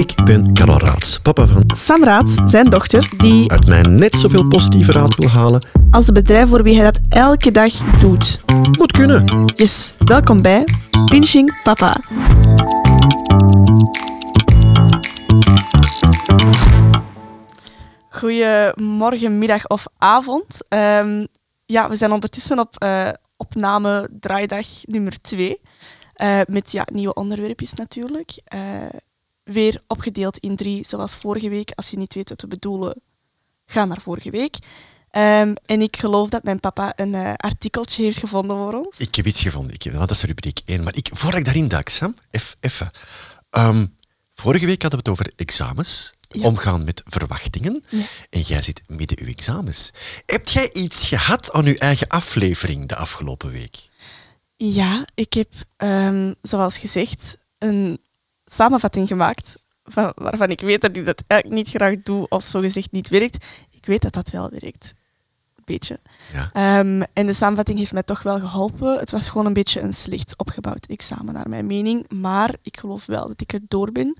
Ik ben Karel Raats, papa van Sam Raats, zijn dochter, die uit mij net zoveel positieve raad wil halen. als het bedrijf voor wie hij dat elke dag doet. Moet kunnen. Yes, welkom bij Pinching Papa. Goedemorgen, middag of avond. Ehm, ja, we zijn ondertussen op eh, opname draaidag nummer 2. met ja, nieuwe onderwerpjes natuurlijk. Eh, weer opgedeeld in drie, zoals vorige week. Als je niet weet wat we bedoelen, ga naar vorige week. Ehm, en ik geloof dat mijn papa een eh, artikeltje heeft gevonden voor ons. Ik heb iets gevonden. Ik heb, want dat is rubriek 1. Maar ik, voordat ik daarin duik, Sam, even. Ehm, vorige week hadden we het over examens. Ja. Omgaan met verwachtingen. Ja. En jij zit midden uw examens. Heb jij iets gehad aan uw eigen aflevering de afgelopen week? Ja, ik heb, ehm, zoals gezegd, een samenvatting gemaakt van, waarvan ik weet dat ik dat eigenlijk niet graag doe of zogezegd niet werkt. Ik weet dat dat wel werkt. Een beetje. Ja. Ehm, en de samenvatting heeft mij toch wel geholpen. Het was gewoon een beetje een slecht opgebouwd examen, naar mijn mening. Maar ik geloof wel dat ik er door ben.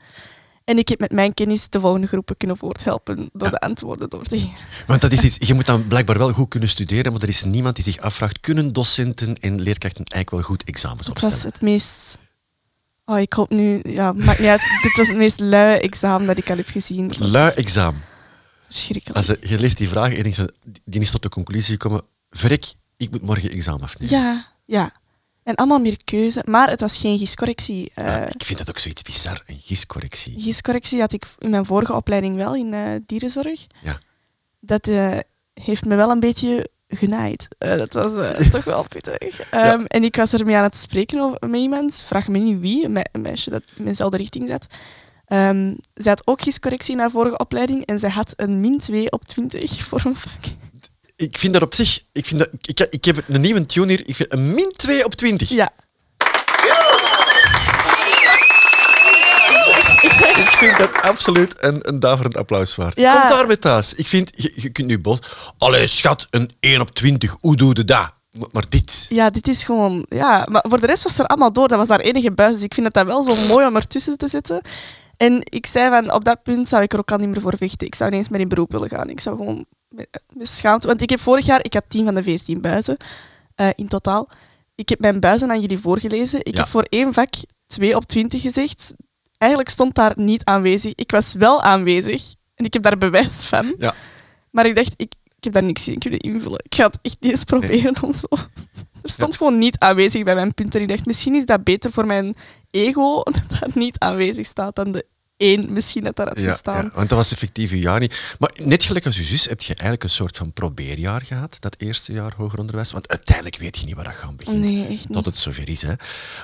En ik heb met mijn kennis de volgende groepen kunnen voorthelpen door Ja. de antwoorden door te geven. Want dat is iets, je moet dan blijkbaar wel goed kunnen studeren, maar er is niemand die zich afvraagt, kunnen docenten en leerkrachten eigenlijk wel goed examens opstellen? was het meest... Oh, ik hoop nu... Ja, maakt niet uit. Dit was het meest lui examen dat ik al heb gezien. Dat was Lui examen. verschrikkelijk. Als je, je leest die vragen en denkt, van, die is tot de conclusie gekomen, verrek, ik moet morgen examen afnemen. Ja, ja. En allemaal meer keuze. Maar het was geen giscorrectie. Eh Ja, ik vind dat ook zoiets bizar, een giscorrectie. giscorrectie had ik in mijn vorige opleiding wel, in eh, dierenzorg. Ja. Dat eh, heeft me wel een beetje genaaid. Eh, dat was eh, toch wel pittig. Ehm, En ik was ermee aan het spreken over, met iemand, vraag me niet wie, een, me- een meisje dat in dezelfde richting zat. Ehm, zij had ook giscorrectie haar vorige opleiding en zij had een min 2 op 20 voor een vak. Ik vind dat op zich, ik, vind dat, ik, ik heb een nieuwe tune hier, ik vind een min 2 op 20. Ja. Ik vind dat absoluut een, een daverend applaus waard. Ja. Kom daar met thuis. Ik vind, je, je kunt nu boos... Allee, schat, een 1 op 20, hoe doe je dat? Maar, dit... Ja, dit is gewoon... Ja, maar voor de rest was er allemaal door. Dat was haar enige buis. Dus ik vind het dat wel zo mooi om ertussen te zitten. En ik zei van, op dat punt zou ik er ook al niet meer voor vechten. Ik zou ineens meer in beroep willen gaan. Ik zou gewoon met, met schaamte... Want ik heb vorig jaar... Ik had 10 van de 14 buizen eh, in totaal. Ik heb mijn buizen aan jullie voorgelezen. Ik Ja. heb voor één vak 2 op 20 gezegd. Eigenlijk stond daar niet aanwezig. Ik was wel aanwezig. En ik heb daar bewijs van. Ja. Maar ik dacht, ik, ik heb daar niks in kunnen invullen. Ik ga het echt niet eens proberen om zo... Er stond gewoon niet aanwezig bij mijn punten. Ik dacht, misschien is dat beter voor mijn ego dat dat niet aanwezig staat dan de één misschien dat daar had Ja, gestaan. ja, want dat was effectief uw jaar niet. Maar net gelijk als uw zus heb je eigenlijk een soort van probeerjaar gehad, dat eerste jaar hoger onderwijs. Want uiteindelijk weet je niet waar dat gaan begint. Nee, echt niet. Tot het zover is. Hè.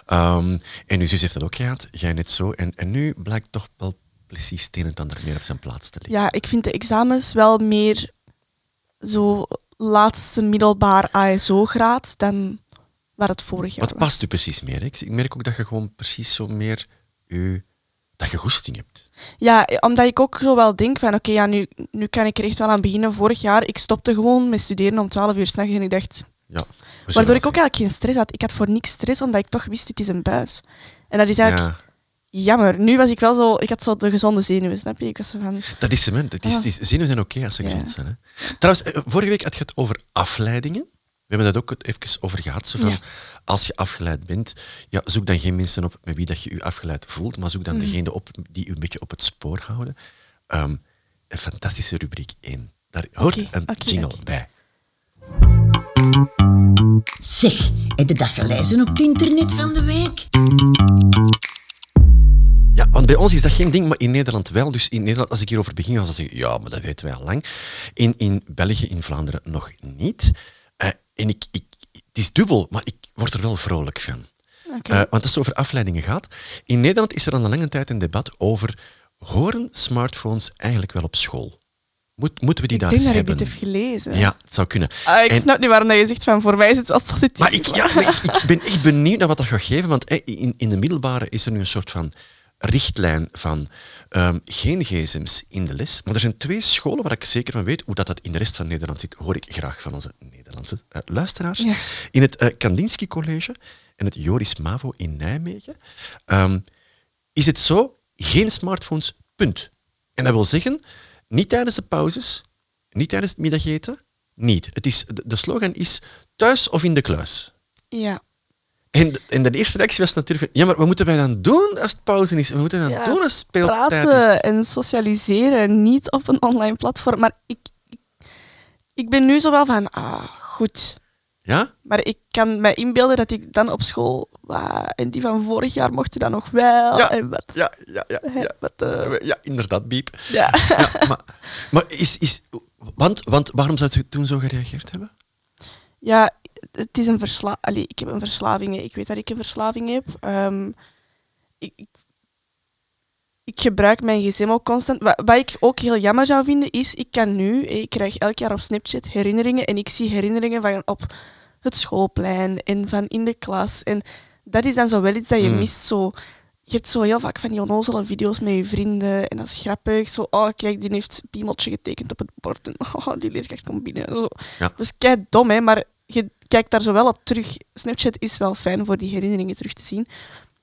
Ehm, en uw zus heeft dat ook gehad, jij net zo. En, en nu blijkt toch wel precies het een en ander meer op zijn plaats te liggen. Ja, ik vind de examens wel meer zo laatste middelbaar ASO-graad dan waar het vorig jaar Wat was. past u precies meer? hè? Ik ik merk ook dat je gewoon precies zo meer u, dat je goesting hebt. Ja, omdat ik ook zo wel denk van, oké, ja, nu, nu kan ik er echt wel aan beginnen. Vorig jaar, ik stopte gewoon met studeren om 12 uur s'nachts en ik dacht, Ja, Waardoor ik ook eigenlijk geen stress had. Ik had voor niks stress, omdat ik toch wist, dit is een buis. En dat is eigenlijk Ja, jammer. Nu was ik wel zo... Ik had zo de gezonde zenuwen, snap je? Ik was zo van... dat is cement. Het is, Ah. het is, zinnen zijn oké als ze Ja. gezond zijn. Hè. Trouwens, eh, vorige week had je het over afleidingen. We hebben dat ook even over gehad. Zo van, Ja. Als je afgeleid bent, ja, zoek dan geen mensen op met wie dat je je afgeleid voelt, maar zoek dan Mhm. degene op die je een beetje op het spoor houden. Ehm, een fantastische rubriek 1. Daar hoort een jingle bij. Zeg, heb je dat gelezen op het internet van de week? Ja, want bij ons is dat geen ding, maar in Nederland wel. Dus in Nederland, als ik hierover begin, ga ik zeggen, ja, maar dat weten wij al lang. In, in België, in Vlaanderen nog niet. En ik, ik, het is dubbel, maar ik word er wel vrolijk van. Eh, want als het over afleidingen gaat. In Nederland is er al een lange tijd een debat over, horen smartphones eigenlijk wel op school? Moet, moeten we die ik daar denk dat ik hebben? dit heb gelezen. Ja, het zou kunnen. Ah, ik En- snap niet waarom dat je zegt van voor mij is het wel positief. Maar ik, ja, maar ik, ik ben echt benieuwd naar wat dat gaat geven, want eh, in, in de middelbare is er nu een soort van richtlijn van ehm, geen gsm's in de les. Maar er zijn twee scholen waar ik zeker van weet hoe dat, dat in de rest van Nederland zit. Hoor ik graag van onze Nederlandse eh, luisteraars. Ja. In het eh, Kandinsky College en het Joris Mavo in Nijmegen ehm, is het zo, geen smartphones Punt. En dat wil zeggen, niet tijdens de pauzes, niet tijdens het middageten, niet. Het is, de de slogan is thuis of in de kluis. Ja. En, de- de eerste reactie was natuurlijk, van, ja, maar wat moeten wij dan doen als het pauze is? We moeten dan Ja, doen als speeltijd is. Praten en socialiseren, niet op een online platform. Maar ik, ik, ben nu zo wel van, ah, goed. Ja? Maar ik kan me inbeelden dat ik dan op school, en die van vorig jaar mochten dan nog wel. Ja. En wat, Ja, ja, ja. Ja, wat, eh, ja inderdaad, biep. ja. Ja, maar maar is, is, want, want waarom zou je toen zo gereageerd hebben? Ja, het is een versla Allee, ik heb een verslaving. Ik weet dat ik een verslaving heb. Ehm, ik, ik, ik gebruik mijn gsm ook constant. Wat, wat ik ook heel jammer zou vinden, is... Ik kan nu... Ik krijg elk jaar op Snapchat herinneringen. En ik zie herinneringen van op het schoolplein en van in de klas. En dat is dan zo wel iets dat je Mm. mist. Zo, je hebt zo heel vaak van die onnozele video's met je vrienden. En dat is grappig. Zo, oh, kijk, die heeft piemeltje getekend op het bord. En oh, die leerkracht komt binnen. Zo. Ja. Dat is kei dom, hè, maar je kijkt daar zo wel op terug. Snapchat is wel fijn voor die herinneringen terug te zien.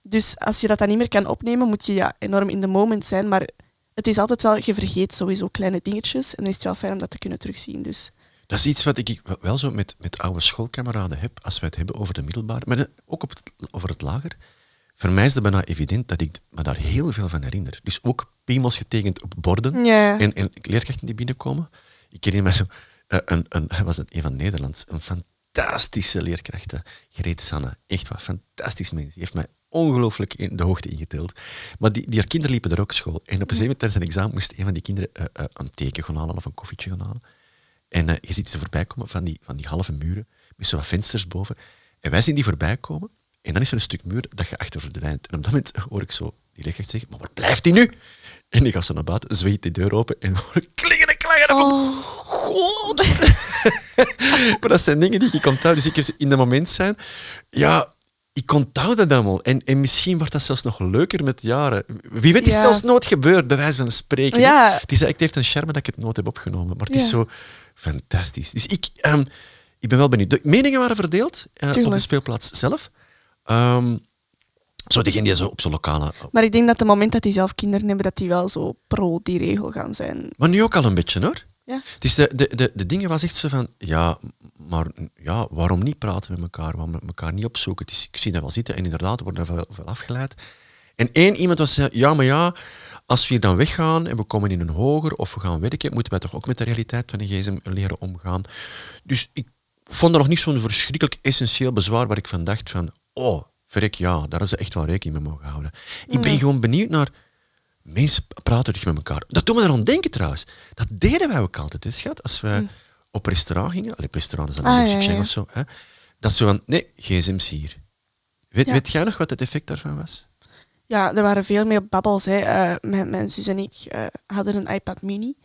Dus als je dat dan niet meer kan opnemen, moet je ja, enorm in de moment zijn. Maar het is altijd wel, je vergeet sowieso kleine dingetjes. En dan is het wel fijn om dat te kunnen terugzien. Dus Dat is iets wat ik wel zo met, met oude schoolkameraden heb, als wij het hebben over de middelbare, maar ook op het, over het lager. Voor mij is het bijna evident dat ik me daar heel veel van herinner. Dus ook piemels getekend op borden en, en leerkrachten die binnenkomen. Ik herinner me zo, eh, een, een, hij was het een van Nederlands, een fantastische leerkracht, hè. Gereed Sanne. Echt wat fantastisch mens. Die heeft mij ongelooflijk in de hoogte ingetild. Maar die, die haar kinderen liepen er ook school. En op een gegeven moment tijdens een examen moest een van die kinderen eh, eh, een teken gaan halen of een koffietje gaan halen. En eh, je ziet ze voorbij komen van die, van die halve muren, met zo wat vensters boven. En wij zien die voorbij komen. En dan is er een stuk muur dat je achter verdwijnt. En op dat moment hoor ik zo die leerkracht zeggen, maar waar blijft die nu? En die gaat zo naar buiten, zweet die deur open en hoor ik klingen en klangen. En van, Oh, God! maar dat zijn dingen die ik onthoud. Dus ik heb ze in dat moment zijn. Ja, ik onthoud dat allemaal. En, en misschien wordt dat zelfs nog leuker met jaren. Wie weet is Ja. zelfs nooit gebeurd, bij wijze van spreken. Die zei, het heeft een charme dat ik het nooit heb opgenomen. Maar het is zo fantastisch. Dus ik, ehm, ik ben wel benieuwd. De meningen waren verdeeld eh, op de speelplaats zelf. Ehm, zo degene die zo op zo'n lokale... Maar ik denk dat het moment dat die zelf kinderen hebben, dat die wel zo pro die regel gaan zijn. Maar nu ook al een beetje, hoor. Ja. Het is de, de, de, de dingen was echt zo van, ja, maar ja, waarom niet praten met elkaar, waarom met elkaar niet opzoeken? Het is, ik zie dat wel zitten en inderdaad, er wordt er veel, veel afgeleid. En één iemand was, zei, ja, maar ja, als we hier dan weggaan en we komen in een hoger of we gaan werken, moeten wij toch ook met de realiteit van de gsm leren omgaan. Dus ik vond dat nog niet zo'n verschrikkelijk essentieel bezwaar waar ik van dacht van, oh, verrek, ja, daar is ze echt wel rekening mee mogen houden. Ik ben gewoon benieuwd naar Mensen praten terug met elkaar. Dat doen we aan denken trouwens. Dat deden wij ook altijd, hè, schat. Als we op restaurant gingen. Allee, op restaurant is dan Hm. Ah, een beetje ja. of zo. Hè, dat ze van, nee, gsm's hier. Weet, weet jij nog wat het effect daarvan was? Ja, er waren veel meer babbels. Hè. Eh, mijn, mijn zus en ik eh, hadden een iPad mini.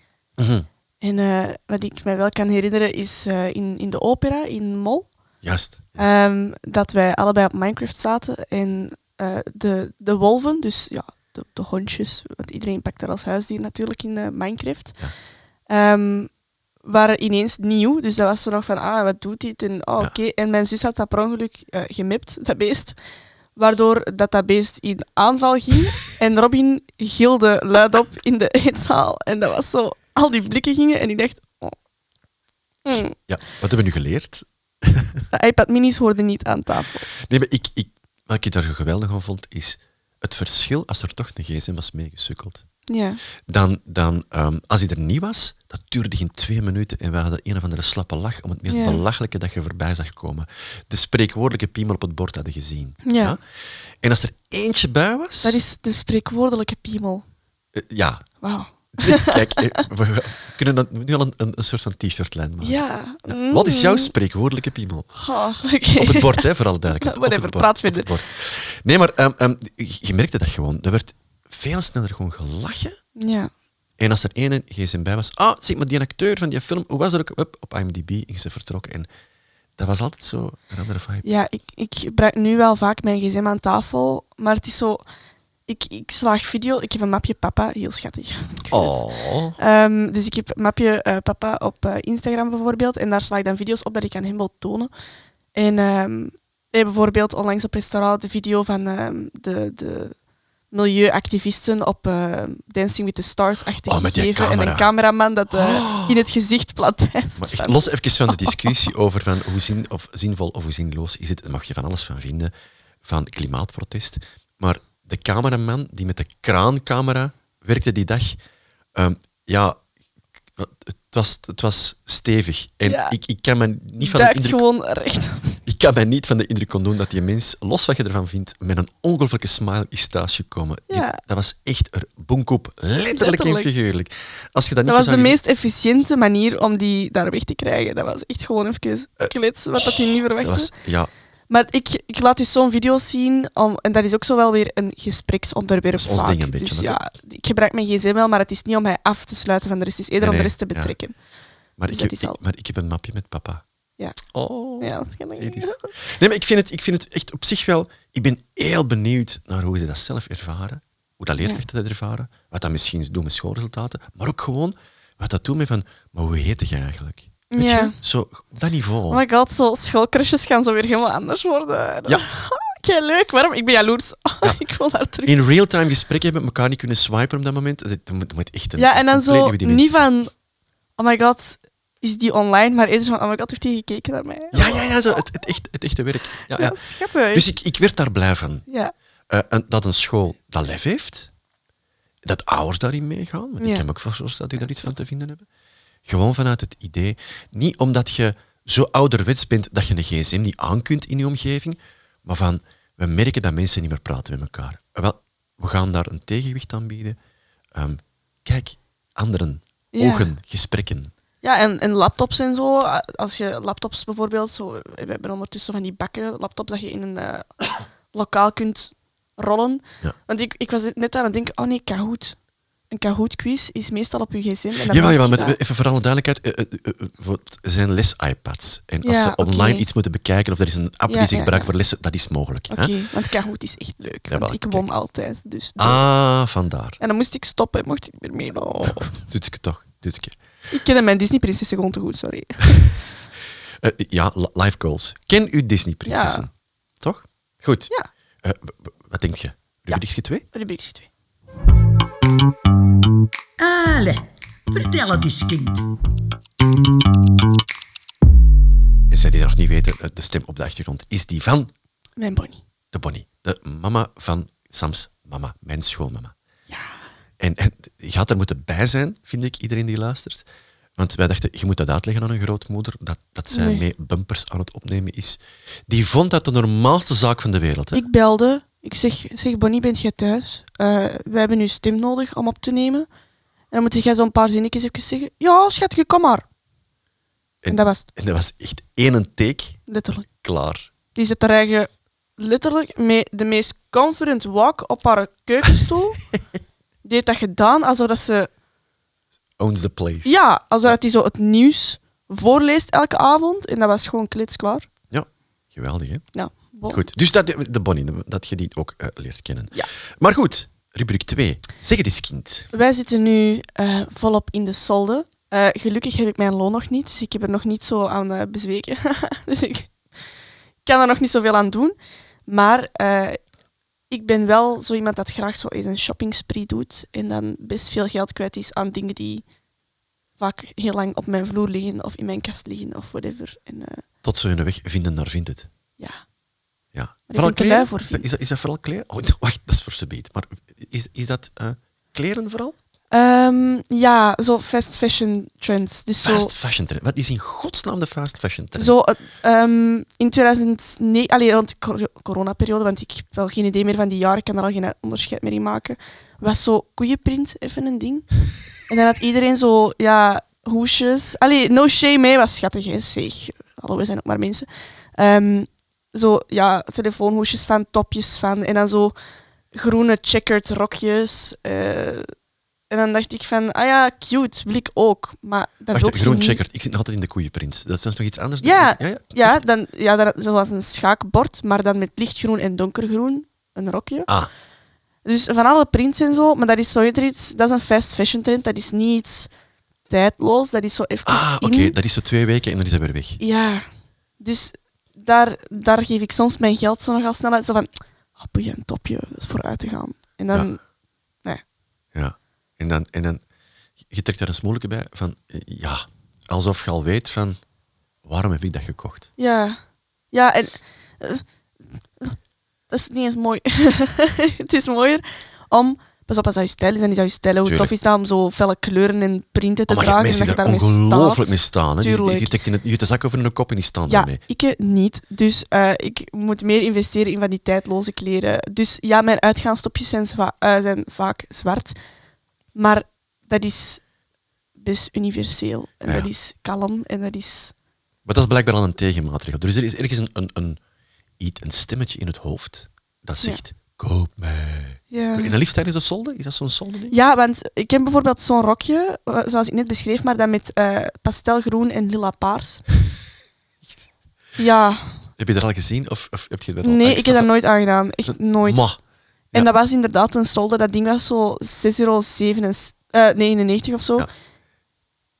En eh, wat ik mij wel kan herinneren is in, in de opera in Mol. Juist. Ehm, dat wij allebei op Minecraft zaten en de, de wolven, dus ja, de, de hondjes, want iedereen pakt daar als huisdier natuurlijk in eh, Minecraft, Ja. ehm, waren ineens nieuw. Dus dat was zo nog van, ah, wat doet dit? En oh, Ja. oké. En mijn zus had dat per ongeluk eh, gemipt, dat beest. Waardoor dat, dat beest in aanval ging. en Robin gilde luidop in de eetzaal. En dat was zo, al die blikken gingen en ik dacht, oh. mm, Ja, wat hebben we nu geleerd? de iPad minis hoorden niet aan tafel. Nee, maar ik, ik, wat ik daar geweldig aan vond, is het verschil als er toch een gsm was meegesukkeld. Ja. Dan, dan ehm, als hij er niet was, dat duurde geen twee minuten en we hadden een of andere slappe lach om het meest Ja. belachelijke dat je voorbij zag komen. De spreekwoordelijke piemel op het bord hadden gezien. Ja. En als er eentje bij was... Dat is de spreekwoordelijke piemel. eh, ja. Wauw. Kijk, eh, we kunnen nu al een, een, een soort van t-shirt-lijn maken. Ja. Wat is jouw spreekwoordelijke piemel? Oh. Op het bord, hè, vooral duidelijkheid. Op Whatever, bord, praat op verder. bord. Nee, maar ehm, ehm, je merkte dat gewoon. Er werd veel sneller gewoon gelachen. Ja. En als er één gsm bij was, ah, zeg maar, die acteur van die film, hoe was er ook Hup, op IMDb? En ze vertrokken. En dat was altijd zo een andere vibe. Ja, ik, ik gebruik nu wel vaak mijn gsm aan tafel, maar het is zo... Ik, ik slaag video, ik heb een mapje papa, heel schattig. Oh. Ehm, dus ik heb een mapje eh, papa op eh, Instagram bijvoorbeeld. En daar sla ik dan video's op dat ik aan hem wil tonen. En eh, bijvoorbeeld onlangs op restaurant de video van ehm, de, de, milieuactivisten op Dancing with the Oh, met die gegeven. En een cameraman dat eh, in het gezicht platijst. Los even van de discussie over van hoe zin, of zinvol of hoe zinloos is het. Daar mag je van alles van vinden, van klimaatprotest. Maar de cameraman die met de kraancamera werkte die dag, ehm, ja, het was, het was stevig. En Ja. ik, ik, kan me niet van de duikt indruk, gewoon recht. ik kan mij niet van de indruk doen dat die mens, los wat je ervan vindt, met een ongelooflijke smile is thuisgekomen. Die- Ja. dat was echt er boenkoep, letterlijk, Letterlijk. en figuurlijk. Als je dat niet Dat was de meest efficiënte manier om die daar weg te krijgen. Dat was echt gewoon even klits, wat dat hij niet dat verwachtte. was, ja, Maar ik, ik laat dus zo'n video's zien, om, en dat is ook zo wel weer een gespreksonderwerp. Dat is ons vaak. ding een beetje, Dus ja, ik gebruik mijn gsm wel, maar het is niet om mij af te sluiten van de rest. Het is eerder Nee, om de rest te ja. betrekken. Maar, Dus ik ik, maar ik heb een mapje met papa. Ja. Oh. Ja, dat. Nee, maar ik vind, het, ik vind het echt op zich wel... Ik ben heel benieuwd naar hoe ze dat zelf ervaren. Hoe dat leerkrachten dat ervaren. Wat dat misschien doen met schoolresultaten. Maar ook gewoon wat dat doet met van... Maar hoe heet je eigenlijk? Weet Ja. je? Zo, op dat niveau. Oh my god, zo schoolcrushes gaan zo weer helemaal anders worden. Ja. Kei leuk, waarom? Ik ben jaloers. ik wil daar terug. In real-time gesprekken hebben, met elkaar niet kunnen swipen op dat moment. Dat moet, dat moet echt een Ja, en dan zo niet van, oh my god, is die online? Maar eerder van, oh my god, heeft die gekeken naar mij? Ja, ja, ja. Zo, het, het, echt, het echte werk. Ja, Ja, schattig. Dus ik, ik werd daar blij van. ja. Eh, en dat een school dat lef heeft, dat ouders daarin meegaan, want ik Ja. me ook voorstellen dat die daar iets van te vinden hebben. Gewoon vanuit het idee, niet omdat je zo ouderwets bent dat je een gsm niet aan kunt in je omgeving, maar van, we merken dat mensen niet meer praten met elkaar. Wel, we gaan daar een tegenwicht aan bieden. Ehm, kijk, anderen, Ja. ogen, gesprekken. Ja, en, en laptops en zo. Als je laptops bijvoorbeeld, zo, we hebben ondertussen van die bakken laptops dat je in een eh, lokaal kunt rollen. Ja. Want ik, ik was net aan het denken, oh nee, Kahoot. Een Kahoot-quiz is meestal op je gsm. En Jawel, jawel, maar ja. even voor alle duidelijkheid. eh, eh, eh, het- zijn les-iPads. En als Ja, ze online iets moeten bekijken of er is een app Ja, die ze ja, gebruiken voor lessen, dat is mogelijk. Oké, want Kahoot is echt leuk. Want wel, ik kijk. won altijd. Dus Ah, vandaar. En dan moest ik stoppen, mocht ik niet meer meedoen. Oh, Dutske toch, Dutske. Ik kende mijn Disney-prinsessen gewoon te goed, sorry. Ja, li- life goals. Ken u Disney-prinsessen? Ja. Toch? Goed. Ja. Wat denk je? Rubriekje 2? Rubriekje 2. Allee, vertel het eens, kind. En zij die nog niet weten, eh, de stem op de achtergrond is die van Mijn Bonnie. de Bonnie. De mama van Sams mama, mijn schoonmama. Ja. En, en je had er moeten bij zijn, vind ik, iedereen die luistert. Want wij dachten, je moet dat uitleggen aan een grootmoeder, dat, dat zij Nee. mee bumpers aan het opnemen is. Die vond dat de normaalste zaak van de wereld. Hè? Ik belde. Ik zeg, zeg Bonnie, bent jij thuis? Eh, we hebben uw stem nodig om op te nemen. En dan moet jij zo'n paar zinnetjes even zeggen. Ja, schatje, kom maar. En, En- dat was het, En dat was echt één take, letterlijk. klaar. Die zit er eigenlijk letterlijk met de meest confident walk op haar keukenstoel. Die heeft dat gedaan alsof dat ze... Owns the place. Ja, alsof dat hij zo het nieuws voorleest elke avond. En dat was gewoon klitsklaar. Ja, geweldig hè? Ja, bon. Goed, dus dat, de Bonnie, dat je die ook eh, leert kennen. Ja. Maar goed, rubriek 2. Zeg het eens, kind. Wij zitten nu eh, volop in de solde. Eh, gelukkig heb ik mijn loon nog niet, dus ik heb er nog niet zo aan bezweken. dus ik kan er nog niet zoveel aan doen. Maar ik ben wel zo iemand dat graag zo eens een shoppingspree doet en dan best veel geld kwijt is aan dingen die vaak heel lang op mijn vloer liggen of in mijn kast liggen of whatever. En Tot ze hun weg vinden naar vindt het. ja, Ja. voor Is dat, is dat vooral kleren? Oh, wacht, dat is voor beet. Maar is, is dat eh, kleren vooral? Ehm, ja, zo fast fashion trends. Dus zo, Fast fashion trend. Wat is in godsnaam de fast fashion trend? Zo, eh, ehm, in 2009, allee, rond de cor- coronaperiode, want ik heb wel geen idee meer van die jaren, ik kan er al geen onderscheid meer in maken, was zo koeienprint even een ding. en dan had iedereen zo, ja, hoesjes. Allee, no shame, hè, was schattig, hè, zeg. Hallo, we zijn ook maar mensen. Ehm, zo, ja, telefoonhoesjes van, topjes van, en dan zo groene checkered rokjes. eh, en dan dacht ik van, ah ja, cute, wil ik ook. Maar dat Wacht, groen niet. checker. Ik zit nog altijd in de koeienprint. Dat is nog iets anders? Ja, ja, ja. Ja, dan, ja dat, zoals een schaakbord, maar dan met lichtgroen en donkergroen. Een rokje. Ah, Dus van alle prints en zo, maar dat is zo eerder iets, dat is een fast fashion trend, dat is niet iets tijdloos, dat is zo even ah oké. Dat is zo twee weken en dan is dat weer weg. Ja, dus daar, daar geef ik soms mijn geld zo nog al snel uit, zo van, oh, boeien, een topje, dat is voor uit te gaan. En dan, Ja. En dan, en dan, je trekt daar een smoelke bij van, ja, alsof je al weet van, waarom heb ik dat gekocht? ja. Ja, en... eh, dat is niet eens mooi. het is mooier om... Pas op, als dat je stijl is, en is dat je stijl. Hoe Tuurlijk. tof is dat om zo felle kleuren en printen te Oh, dragen. en dat je daar daarmee ongelooflijk mee staan. Hè? Die, die, je hebt de zak over hun kop en die staan Ja, daarmee. ik eh, niet. Dus eh, ik moet meer investeren in van die tijdloze kleren. Dus ja, mijn uitgaanstopjes zijn, eh, zijn vaak zwart. Maar dat is best universeel. En Ja. dat is kalm. En dat is... Maar dat is blijkbaar al een tegenmaatregel. Dus er is ergens een, een, een, een stemmetje in het hoofd dat Ja. Koop mij. Ja. En dan liefst tijdens de solde? Is dat zo'n solde ding? Ja, want ik heb bijvoorbeeld zo'n rokje, zoals ik net beschreef, maar dan met eh, pastelgroen en lila paars. Ja, Heb je dat al gezien? Of, of heb je dat al nee, ik heb dat nooit aangedaan. Echt nooit. Ma, En dat was inderdaad een solde, dat ding was zo 6,99 euro eh, 99 of zo. Ja. het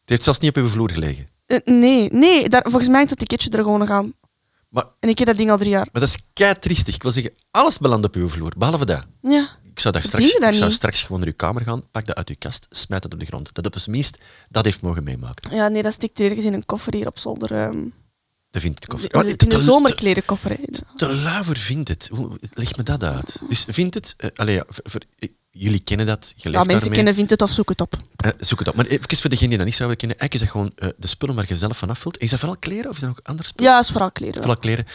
heeft zelfs niet op uw vloer gelegen. Eh, nee, nee daar, volgens mij hangt dat ticketje er gewoon nog aan. Maar, En ik heb dat ding al drie jaar. maar dat is kei triestig. Ik wil zeggen, alles belandt op uw vloer, behalve dat. Ja, Ik zou, dat straks, dat ik zou straks gewoon naar uw kamer gaan, pak dat uit uw kast, smijt dat op de grond. Dat op zijn minst dat heeft mogen meemaken. ja nee, dat stikt ergens in een koffer hier op zolder. ehm, Dat vindt het koffer. in de, in de de, zomerklerenkoffer. de, de luiver vindt het. Leg me dat uit. Dus vindt het... allee, ja, voor, voor- eh, jullie kennen dat, je Ja, mensen daarmee. kennen vindt het of zoek het op. Eh, zoek het op. Maar even voor degenen die dat niet zouden kennen, eigenlijk is dat gewoon de spullen waar je zelf van afvult. Is dat vooral kleren of is dat nog andere spullen? Ja, is vooral kleren. Vooral kleren.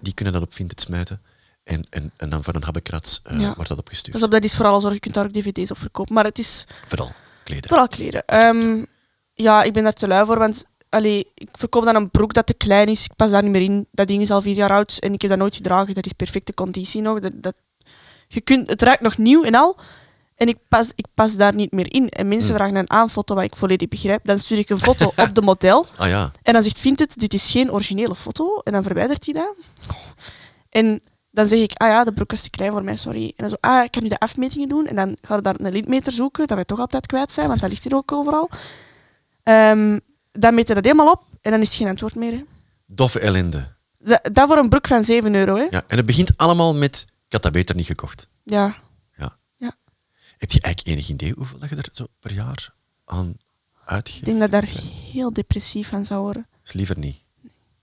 Die kunnen dat op Vinted smijten. En, en, en dan voor een habbekrats Ja. wordt dat opgestuurd. Dus op dat is vooral zorg, je kunt daar ook dvd's op verkopen. Maar het is Vooral kleden. vooral kleren. Ehm, ja, ik ben daar te lui voor, want allee, ik verkoop dan een broek dat te klein is. Ik pas daar niet meer in. Dat ding is al vier jaar oud en ik heb dat nooit gedragen. Dat is perfecte conditie nog. Dat, dat, je kunt, het ruikt nog nieuw en al. En ik pas, ik pas daar niet meer in. En mensen Hmm. vragen een aanfoto wat ik volledig begrijp. Dan stuur ik een foto op de model. Ah ja. En dan zegt Vinted, dit is geen originele foto. En dan verwijdert hij dat. En dan zeg ik, ah ja, de broek is te klein voor mij, sorry. En dan zo, ah, ik kan nu de afmetingen doen. En dan gaan we daar een lintmeter zoeken, dat wij toch altijd kwijt zijn, want dat ligt hier ook overal. Ehm, dan meten dat helemaal op en dan is het geen antwoord meer. Hè. Doffe ellende. Dat, dat voor een broek van 7 euro, hè? Ja. En het begint allemaal met, ik had dat beter niet gekocht. Ja. Heb je eigenlijk enig idee hoeveel dat je er zo per jaar aan Ik uitgeeft? denk dat ik daar heel depressief van zou worden. Is liever niet.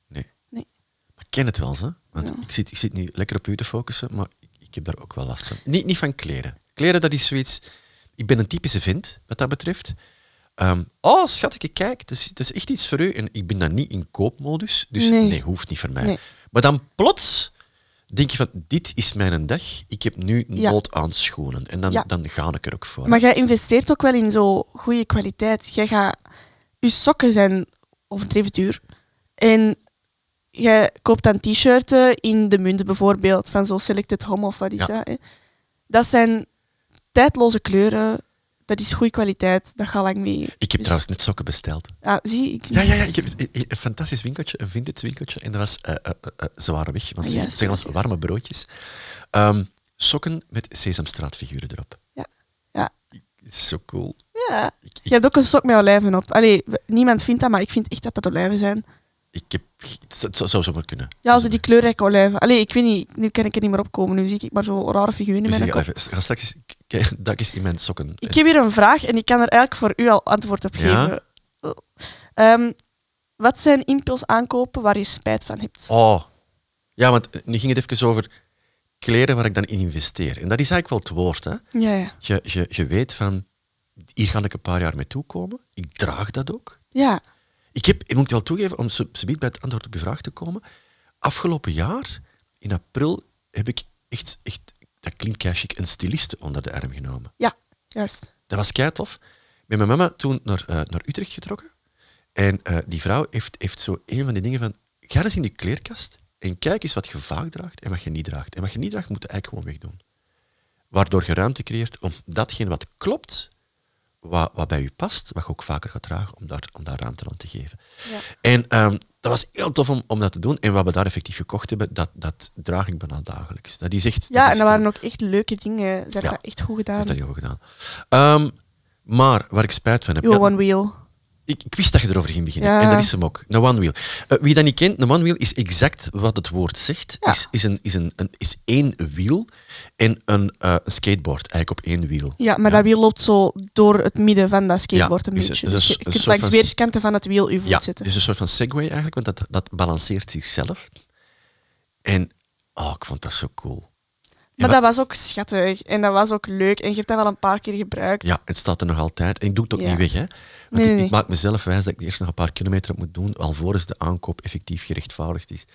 Nee. Nee. Maar ik ken het wel, hè? Want Ja. ik, zit, ik zit nu lekker op u te focussen, maar ik, ik heb daar ook wel last van. Niet, niet van kleren. Kleren, dat is zoiets... Ik ben een typische vent, wat dat betreft. Ehm, oh, schatje, kijk, het is, het is echt iets voor u. En ik ben dan niet in koopmodus, dus nee, Nee. hoeft niet voor mij. Nee. Maar dan plots denk je van, dit is mijn dag. Ik heb nu Ja. nood aan schoenen. En dan, Ja. dan ga ik er ook voor. Maar jij investeert ook wel in zo goede kwaliteit. Jij gaat... Je sokken zijn overdreven duur. En jij koopt dan t-shirten in de munten bijvoorbeeld, van zo Selected Home of wat is Ja. dat. Hè? Dat zijn tijdloze kleuren. Dat is goede kwaliteit. Dat gaat lang mee. Ik heb Dus- trouwens net sokken besteld. Ah, zie, ik... Ja, ja, ja. Ik heb een, fantastisch winkeltje, een vintage winkeltje. En dat was eh, zware weg, want Ah, ze zeggen als warme broodjes. Ehm, sokken met Sesamstraatfiguren erop. Ja. Ja. Is zo cool. Ja. Ik, Je ik, hebt ook een sok met olijven op. Allee, niemand vindt dat, maar ik vind echt dat dat olijven zijn. ik heb... Het zou- zomaar kunnen. Ja, als die kleurrijke olijven. Allee, ik weet niet, nu kan ik er niet meer opkomen. Nu zie ik maar zo rare figuren in mijn kop. ga straks duik eens in mijn sokken. Ik heb hier een vraag en ik kan er eigenlijk voor u al antwoord op Ja? geven. Ehm, wat zijn impulsaankopen waar je spijt van hebt? Oh. Ja, want nu ging het even over kleren waar ik dan in investeer. En dat is eigenlijk wel het woord, hè. Ja, ja. Je, je, je weet van, hier ga ik een paar jaar mee toekomen. Ik draag dat ook. Ja, Ik heb, ik moet wel toegeven, om subiet bij het antwoord op je vraag te komen. Afgelopen jaar, in april, heb ik echt, echt dat klinkt kei chic, een styliste onder de arm genomen. juist. Dat was kei tof. Ik ben met mama toen naar, eh, naar Utrecht getrokken. En eh, die vrouw heeft, heeft zo een van die dingen van... Ga eens in die kleerkast en kijk eens wat je vaak draagt en wat je niet draagt. En wat je niet draagt, moet je eigenlijk gewoon wegdoen. Waardoor je ruimte creëert om datgene wat klopt, wat, wat bij je past, wat je ook vaker gaat dragen, om daar, om daar ruimte aan te geven. Ja. En ehm, dat was heel tof om, om dat te doen. En wat we daar effectief gekocht hebben, dat, dat draag ik bijna dagelijks. Dat is echt... Ja, en dat waren ook echt leuke dingen. Ze hebben Ja. dat echt goed heeft gedaan. dat heel goed gedaan. Ehm, maar waar ik spijt van heb... Yo, ja, One Wheel. Ik, ik wist dat je erover ging beginnen. Ja. En dat is hem ook. Een one wheel. Eh, wie dat niet kent, een one wheel is exact wat het woord zegt. Ja. Is, is, een, is, een, een, is één wiel en een, eh, een skateboard eigenlijk op één wiel. Ja, maar dat wiel loopt zo door het midden van dat skateboard een dus- beetje. dus Dus, je kunt langs weerskanten van het wiel je voet Ja, zetten. dus een soort van segway eigenlijk, want dat, dat balanceert zichzelf. En oh, ik vond dat zo cool. Maar dat was ook schattig en dat was ook leuk. En je hebt dat wel een paar keer gebruikt. Ja, het staat er nog altijd. En ik doe het ook Ja. niet weg. Hè. Want Nee, ik, nee, nee. ik maak mezelf wijs dat ik eerst nog een paar kilometer moet doen, alvorens de aankoop effectief gerechtvaardigd is.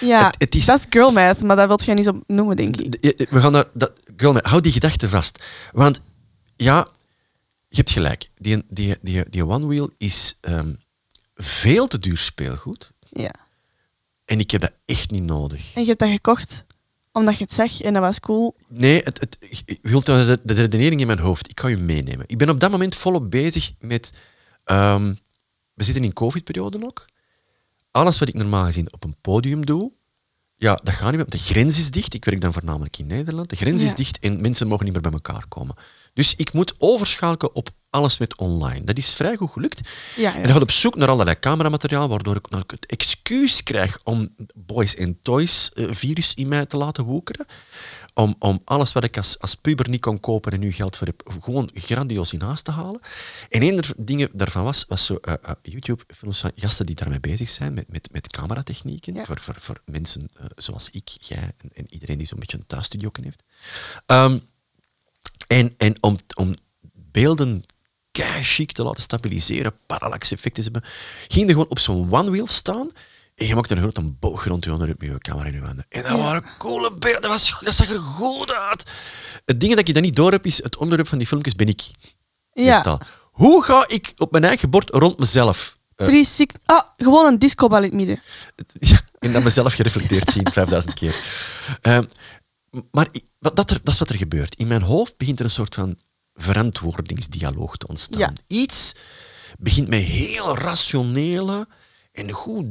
Ja, Het- het is- dat is girl math, maar dat wil je niet zo noemen, denk ik. We gaan daar... Dat, girl, hou die gedachte vast. Want ja, je hebt gelijk. Die, die, die, die One Wheel is ehm, veel te duur speelgoed. Ja. En ik heb dat echt niet nodig. En je hebt dat gekocht omdat je het zag en dat was cool. Nee, het, het, je de, de redenering in mijn hoofd. Ik kan je meenemen. Ik ben op dat moment volop bezig met... ehm, we zitten in covid-periode ook. Alles wat ik normaal gezien op een podium doe, ja, dat gaat niet meer. De grens is dicht. Ik werk dan voornamelijk in Nederland. De grens is dicht en mensen mogen niet meer bij elkaar komen. Dus ik moet overschakelen op alles met online. Dat is vrij goed gelukt. Ja, En dan gaat op zoek naar allerlei cameramateriaal, waardoor ik nou het excuus krijg om Boys and Toys eh, virus in mij te laten woekeren. Om, om alles wat ik als, als puber niet kon kopen en nu geld voor heb, gewoon grandioos in huis te halen. En een der dingen daarvan was, was zo eh, eh, YouTube-films van gasten die daarmee bezig zijn, met, met, met cameratechnieken, Ja. voor, voor, voor mensen zoals ik, jij en, en iedereen die zo'n beetje een thuisstudio heeft. Ehm, en, en om, om beelden chic te laten stabiliseren, parallax effecten te hebben, ging er gewoon op zo'n one-wheel staan en je maakte een grote boog rond je met je camera in je handen. En dat Ja. waren coole beelden, dat, was, dat zag er goed uit. Het ding dat je dan niet door hebt, is het onderwerp van die filmpjes ben ik. Ja. Meestal. Hoe ga ik op mijn eigen bord rond mezelf? eh, 360. Ah, gewoon een discobal in het midden. ja, en dan mezelf gereflecteerd zien, 5000 keer. Ehm, maar dat, er, dat is wat er gebeurt. In mijn hoofd begint er een soort van verantwoordingsdialoog te ontstaan. Ja. Iets begint met heel rationele en goed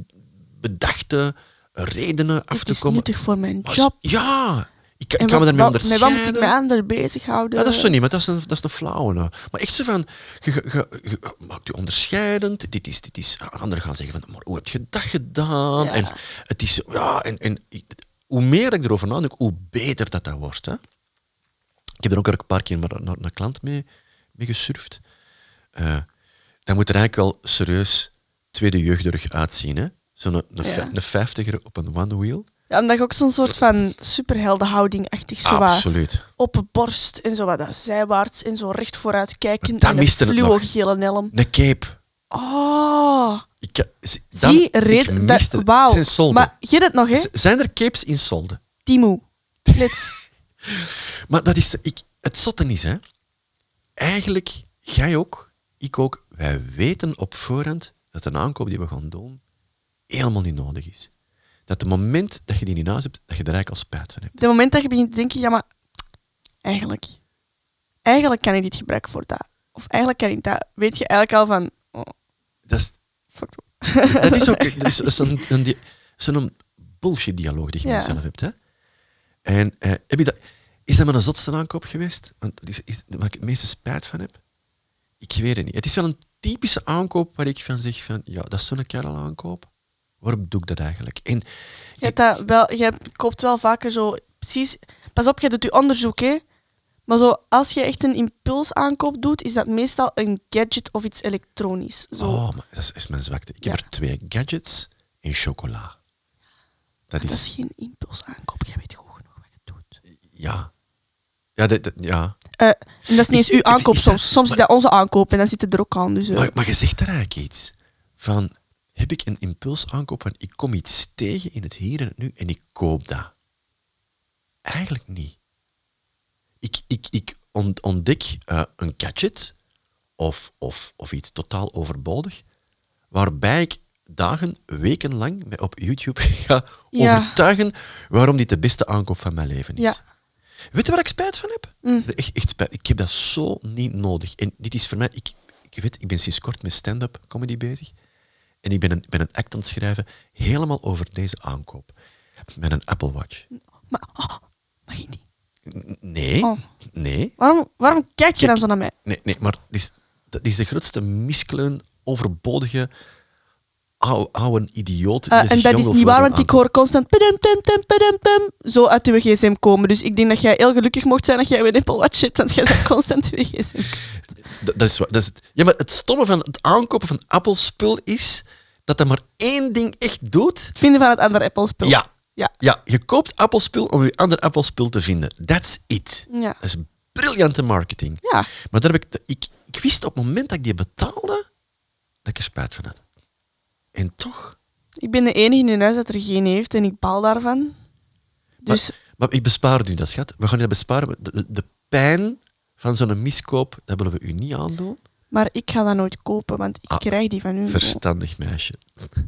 bedachte redenen af Het te is komen. nuttig voor mijn job. Ja, ik, kan me daarmee wat- Met wat moet ik onderscheiden. mij anders bezighouden? Ja, dat is zo niet, maar dat is een, dat is een flauwe. nou. Maar echt zo van, je, je, je- je maakt je onderscheidend. Dit is, dit is, anderen gaan zeggen van, maar hoe heb je dat gedaan? Ja. En het is, ja, en, en hoe meer ik erover nadenk, hoe beter dat dat wordt. Hè? Ik heb er ook een paar keer naar, naar een klant mee, mee gesurfd. Eh, dan moet er eigenlijk wel serieus tweede jeugdig uitzien. hè? Zo'n een, een, Ja. vij- een vijftiger op een one wheel. Ja, omdat je ook zo'n soort van superheldenhouding-achtig zo Absoluut. open borst en zo wat dat zijwaarts en zo recht vooruit kijken. Dat en een miste het fluo nog. gele helm. Een cape. Oh, Ik, dan- zie, dat, wauw. Solden. Maar je het nog, hè? Z- Zijn er capes in solden? Timo. Klits. Maar dat is ik, het zotte is, hè. Eigenlijk, jij ook, ik ook, wij weten op voorhand dat een aankoop die we gaan doen helemaal niet nodig is. Dat het moment dat je die in huis hebt, dat je er eigenlijk al spijt van hebt. Het moment dat je begint te denken, ja, maar eigenlijk, eigenlijk kan ik dit gebruiken voor dat. Of eigenlijk kan ik dat. Weet je eigenlijk al van, oh, Dat is, fuck dat is ook dat is, een, een, zo'n bullshit dialoog die je Ja. met jezelf hebt. Hè? En eh, heb je dat, is dat mijn zotste aankoop geweest? Want dat is, is waar ik het meeste spijt van heb? Ik weet het niet. Het is wel een typische aankoop waar ik van zeg van, ja, dat is zo'n kerel aankoop. Waarom doe ik dat eigenlijk? En Je, dat wel, je koopt wel vaker zo, precies. Pas op, je doet je onderzoek, hè? Maar zo, als je echt een impulsaankoop doet, is dat meestal een gadget of iets elektronisch. Zo. Oh, maar dat is, mijn zwakte. Ik heb er twee gadgets en chocola. Dat dat is, is geen impulsaankoop, jij weet goed genoeg wat je doet. Ja. Ja, ja. Eh, en dat is niet eens uw aankoop is dat- soms. Soms is dat onze aankoop en dan zit het er ook aan. Dus, eh, Maar, maar je zegt daar eigenlijk iets van, heb ik een impulsaankoop van, ik kom iets tegen in het hier en het nu en ik koop dat? Eigenlijk niet. Ik, ik, ik ont- ontdek eh, een gadget of, of, of iets totaal overbodig, waarbij ik dagen, weken lang op YouTube ga Ja. overtuigen waarom dit de beste aankoop van mijn leven is. Ja. Weet je waar ik spijt van heb? Mm. Echt, echt spijt. Ik heb dat zo niet nodig. En dit is voor mij... Ik, ik weet, ik ben sinds kort met stand-up comedy bezig. En ik ben een, ben een act aan het schrijven helemaal over deze aankoop. Met een Apple Watch. Maar, oh, mag ik niet? Nee, Oh. nee, Waarom, waarom kijk je Kijk. dan zo naar mij? nee, nee. Maar dit is, dat is de grootste miskleun overbodige oude, idioot. Eh, en dat is niet waar, want ik hoor constant pedem, pem, pem, pedem, pem, zo uit uw gsm komen. Dus ik denk dat jij heel gelukkig mocht zijn dat jij een Apple Watch hebt, want jij bent constant uw gsm. Dat, dat is, dat is het. Ja, maar het stomme van het aankopen van Apple-spul is dat dat maar één ding echt doet. Het vinden van het andere Apple-spul. Ja. Ja. ja, je koopt Apple-spul om je ander Apple-spul te vinden. That's it. Ja. Dat is briljante marketing. Ja. Maar daar heb ik, ik, ik wist op het moment dat ik die betaalde, dat ik er spijt van had. En toch... Ik ben de enige in huis dat er geen heeft en ik baal daarvan. Dus Maar ik bespaar nu dat, schat. We gaan dat besparen. De, de, de pijn van zo'n miskoop, dat willen we u niet aandoen. Maar ik ga dat nooit kopen, want ik Ah, krijg die van u. Verstandig meisje.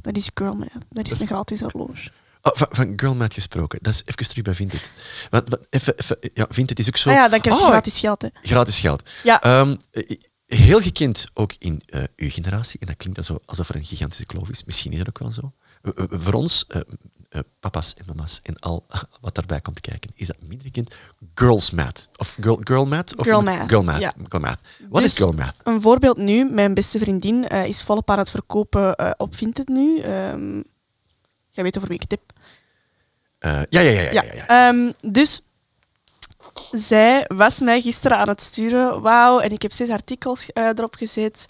Dat is Girlman. Dat is is- een gratis horloge. Oh, van, van Girlmat gesproken. Dat is even terug bij Vinted. Want, want, even, even, ja, Vinted is ook zo... Ah ja, dan krijg je Oh, gratis geld. Hè. Gratis geld. Ja. Ehm, eh, heel gekend ook in eh, uw generatie. En dat klinkt dan zo alsof er een gigantische kloof is. Misschien is dat ook wel zo. Voor ons, eh, eh, papa's en mama's en al wat daarbij komt kijken, is dat minder gekend. Girls Math. Of girl, girl Math? Of Girl Math, Girl Math. ja. Girl Math. Wat Dus- is Girl Math? Een voorbeeld nu, mijn beste vriendin is volop aan het verkopen op Vinted nu. Ehm jij weet over wie ik het heb. Eh, ja, ja, ja. ja, ja, ja. Ehm, dus zij was mij gisteren aan het sturen. Wauw, en ik heb zes artikels eh, erop gezet.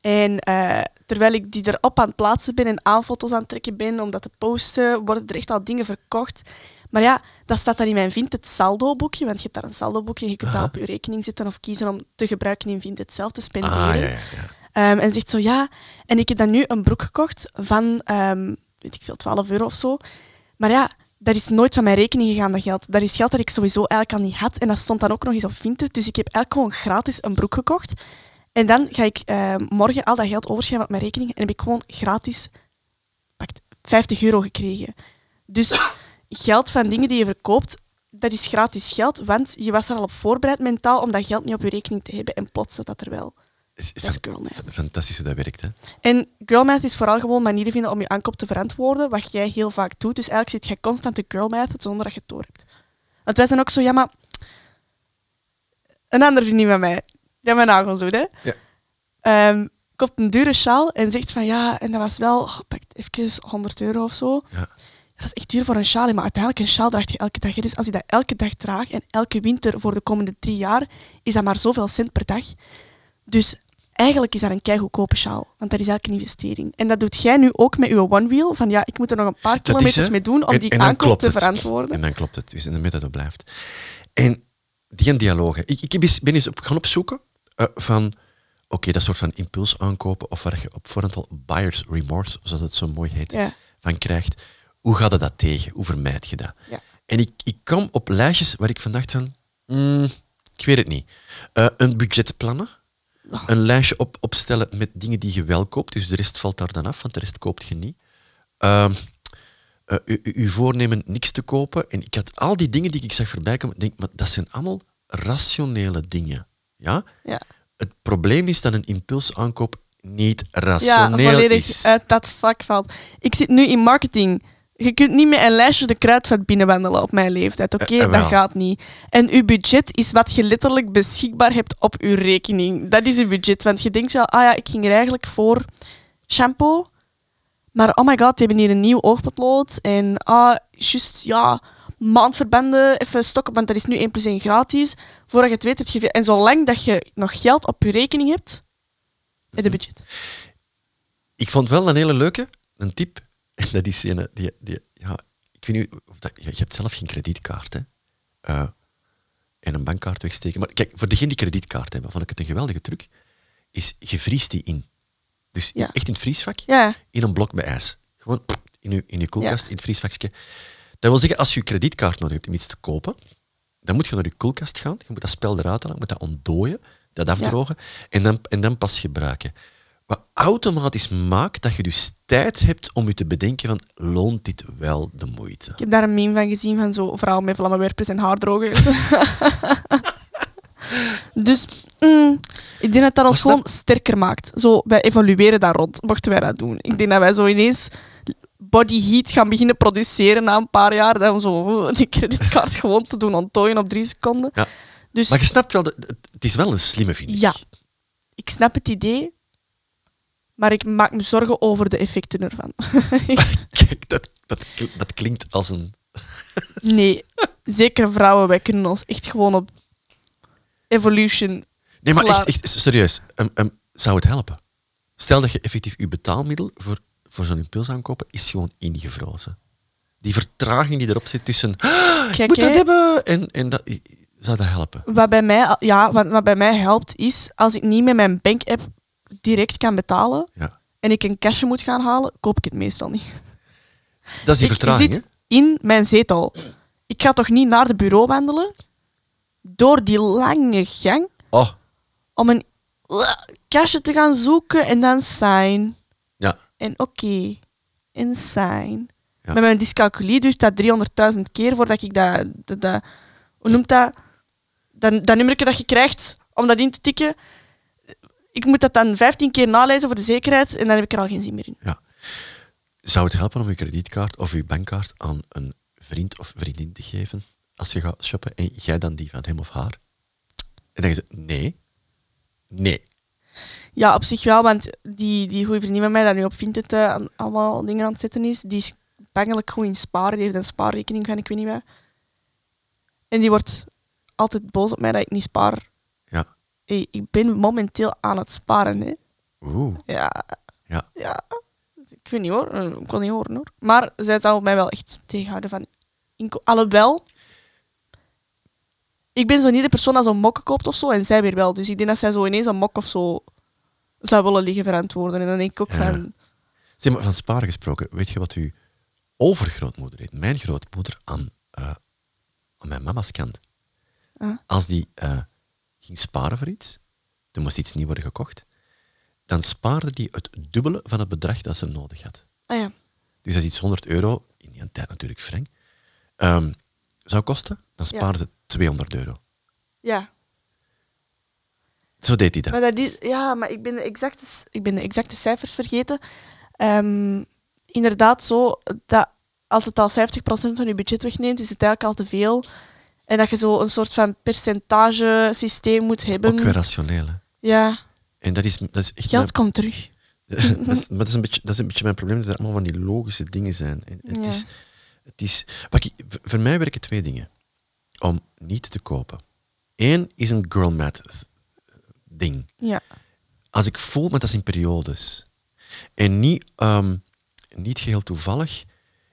En eh, terwijl ik die erop aan het plaatsen ben en aanfoto's aan het trekken ben om dat te posten, worden er echt al dingen verkocht. Maar ja, dat staat dan in mijn Vinted saldo-boekje, want je hebt daar een saldo-boekje en je kunt dat op je rekening zetten of kiezen om te gebruiken in Vinted zelf te spenderen. Ah, ja, ja, ja. Ehm, en zegt zo, ja, en ik heb dan nu een broek gekocht van, ehm, weet ik veel, 12 euro of zo. Maar ja, dat is nooit van mijn rekening gegaan, dat geld. Dat is geld dat ik sowieso eigenlijk al niet had. En dat stond dan ook nog eens op Vinted. Dus ik heb eigenlijk gewoon gratis een broek gekocht. En dan ga ik ehm, morgen al dat geld overschrijven op mijn rekening. En heb ik gewoon gratis pakt, 50 euro gekregen. Dus geld van dingen die je verkoopt, dat is gratis geld. Want je was er al op voorbereid mentaal om dat geld niet op je rekening te hebben. En plots zat dat er wel. Dat is Fantastisch hoe dat werkt, hè. En girlmath is vooral gewoon manieren vinden om je aankoop te verantwoorden, wat jij heel vaak doet. Dus eigenlijk zit jij constant te girlmath zonder dat je het door hebt. Want wij zijn ook zo, ja, maar... Een ander vriendin van mij, die mijn nagels doet, hè. Ja. Ehm, koopt een dure sjaal en zegt van, ja, en dat was wel, oh, pak even 100 euro of zo. Ja. Dat is echt duur voor een sjaal, maar uiteindelijk een sjaal draag je elke dag. hè. Dus als je dat elke dag draagt en elke winter voor de komende drie jaar, is dat maar zoveel cent per dag. Dus eigenlijk is dat een keigoedkope sjaal, want dat is eigenlijk een investering. En dat doet jij nu ook met je One Wheel, van ja, ik moet er nog een paar kilometers mee doen om En- die en aankoop te het. verantwoorden. En dan klopt het. Dus in de midden dat blijft. En die dialogen. Ik, ik eens- ben eens op, gaan opzoeken eh, van... Oké, dat soort van impuls aankopen, of waar je op voorhand al buyer's remorse, zoals het zo mooi heet, Ja. van krijgt. Hoe gaat dat tegen? Hoe vermijd je dat? Ja. En ik, ik kwam op lijstjes waar ik van dacht van... mm, ik weet het niet. Eh, een budget plannen. Een lijstje op, opstellen met dingen die je wel koopt. Dus de rest valt daar dan af, want de rest koopt je niet. Ehm, eh, u, uw voornemen niks te kopen. En ik had al die dingen die ik zag voorbij komen. denk, maar dat zijn allemaal rationele dingen. Ja? Ja. Het probleem is dat een impulsaankoop niet Ja, rationeel volledig is. uit dat vak valt. Ik zit nu in marketing. Je kunt niet met een lijstje de kruidvat binnenwandelen op mijn leeftijd. Oké, Eh, eh, dat gaat niet. En uw budget is wat je letterlijk beschikbaar hebt op uw rekening. Dat is uw budget. Want je denkt wel, ah ja, ik ging er eigenlijk voor shampoo. Maar oh my god, die hebben hier een nieuw oogpotlood. En ah, juist, ja, maandverbanden, even stokken, want dat is nu 1 plus 1 gratis. Voordat je het weet, heb je... En zolang dat je nog geld op je rekening hebt, heb je budget. Ik vond wel een hele leuke, een tip. En dat is een, die, die, ja, ik weet niet of dat, je hebt zelf geen kredietkaart, hè. Eh, en een bankkaart wegsteken. Maar kijk, voor degenen die kredietkaart hebben, vond ik het een geweldige truc, is je vriest die in. Dus Ja. echt in het vriesvak, Ja, in een blok bij ijs. Gewoon in je, in je koelkast, in het vriesvakje. Dat wil zeggen, als je je kredietkaart nodig hebt om iets te kopen, dan moet je naar je koelkast gaan. Je moet dat spel eruit halen, je moet dat ontdooien, dat afdrogen en, dan, en dan pas gebruiken. Wat automatisch maakt dat je dus tijd hebt om je te bedenken van, loont dit wel de moeite? ik heb daar een meme van gezien van zo'n vrouw met vlammenwerpers en haardrogers. dus mm, ik denk dat dat ons gewoon dat- sterker maakt. Zo, wij evalueren daar rond, mochten wij dat doen. Ik denk dat wij zo ineens body heat gaan beginnen produceren na een paar jaar. Dan zo die creditcard gewoon te doen ontdooien op drie seconden. Ja. Dus Maar je snapt wel, het het is wel een slimme, vind ik. Ja. ik snap het idee, Maar ik maak me zorgen over de effecten ervan. Kijk, dat, dat, dat klinkt als een... nee, zeker vrouwen, wij kunnen ons echt gewoon op evolution. Nee, maar echt, echt serieus. Ehm, ehm, zou het helpen? Stel dat je effectief je betaalmiddel voor, voor zo'n impuls aankopen is gewoon ingevrozen. Die vertraging die erop zit tussen... "Ah, ik Kijk, moet dat hebben! En, en dat, zou dat helpen? wat, bij mij, ja, wat, wat bij mij helpt is, als ik niet met mijn bank-app direct kan betalen Ja. en ik een cashje moet gaan halen, koop ik het meestal niet. Dat is die ik vertraging, zit hè? in mijn zetel. Ik ga toch niet naar de bureau wandelen, door die lange gang, Oh, om een cashje te gaan zoeken en dan sign. ja. En oké. En sign. Ja. Met mijn dyscalculie duurt dat 300.000 keer voordat ik dat, dat, dat... Hoe noemt dat? Dat, dat nummerke dat je krijgt om dat in te tikken. Ik moet dat dan 15 keer nalezen voor de zekerheid en dan heb ik er al geen zin meer in. Zou het helpen om je kredietkaart of je bankkaart aan een vriend of vriendin te geven als je gaat shoppen en jij dan die van hem of haar? En dan je nee. Nee. Ja, op zich wel, want die, die goede vriendin van mij, dat nu op Vinted aan- allemaal dingen aan het zetten is, die is bangelijk goed in sparen. Die heeft een spaarrekening van ik weet niet wat. En die wordt altijd boos op mij dat ik niet spaar. Hey, ik ben momenteel aan het sparen, hè. Oeh. Ja. Ja. ja. Dus Ik weet niet hoor, Eh, ik kon niet horen hoor. Maar zij zou mij wel echt tegenhouden van... Alhoewel, ik ben zo niet de persoon dat zo'n mokken koopt of zo, en zij weer wel. Dus ik denk dat zij zo ineens een mok of zo zou willen liggen verantwoorden. En dan denk ik ook Ja. van... Zeg maar, van sparen gesproken, weet je wat uw overgrootmoeder deed? Mijn grootmoeder aan, eh, aan mijn mama's kant. Ah. Als die eh, ging sparen voor iets, er moest iets nieuw worden gekocht, dan spaarde die het dubbele van het bedrag dat ze nodig had. Ah ja. Dus als iets 100 euro, in die tijd natuurlijk frank, ehm, zou kosten, dan spaarde ze 200 euro. Ja. Zo deed hij dat. Maar dat is, ja, maar ik ben de exacte, ik ben de exacte cijfers vergeten. Ehm, inderdaad, zo dat als het al 50% van je budget wegneemt, is het eigenlijk al te veel. En dat je zo een soort van percentagesysteem moet hebben. Ook weer rationeel. Hè? Ja, En dat is, dat is echt geld komt terug. dat, is, maar dat, is een beetje, dat is een beetje mijn probleem, dat het allemaal van die logische dingen zijn. En het Ja. is, het is, wat ik, voor mij werken twee dingen om niet te kopen. Eén is een girl math ding. Ja. Als ik voel, maar dat is in periodes. En niet, ehm, niet geheel toevallig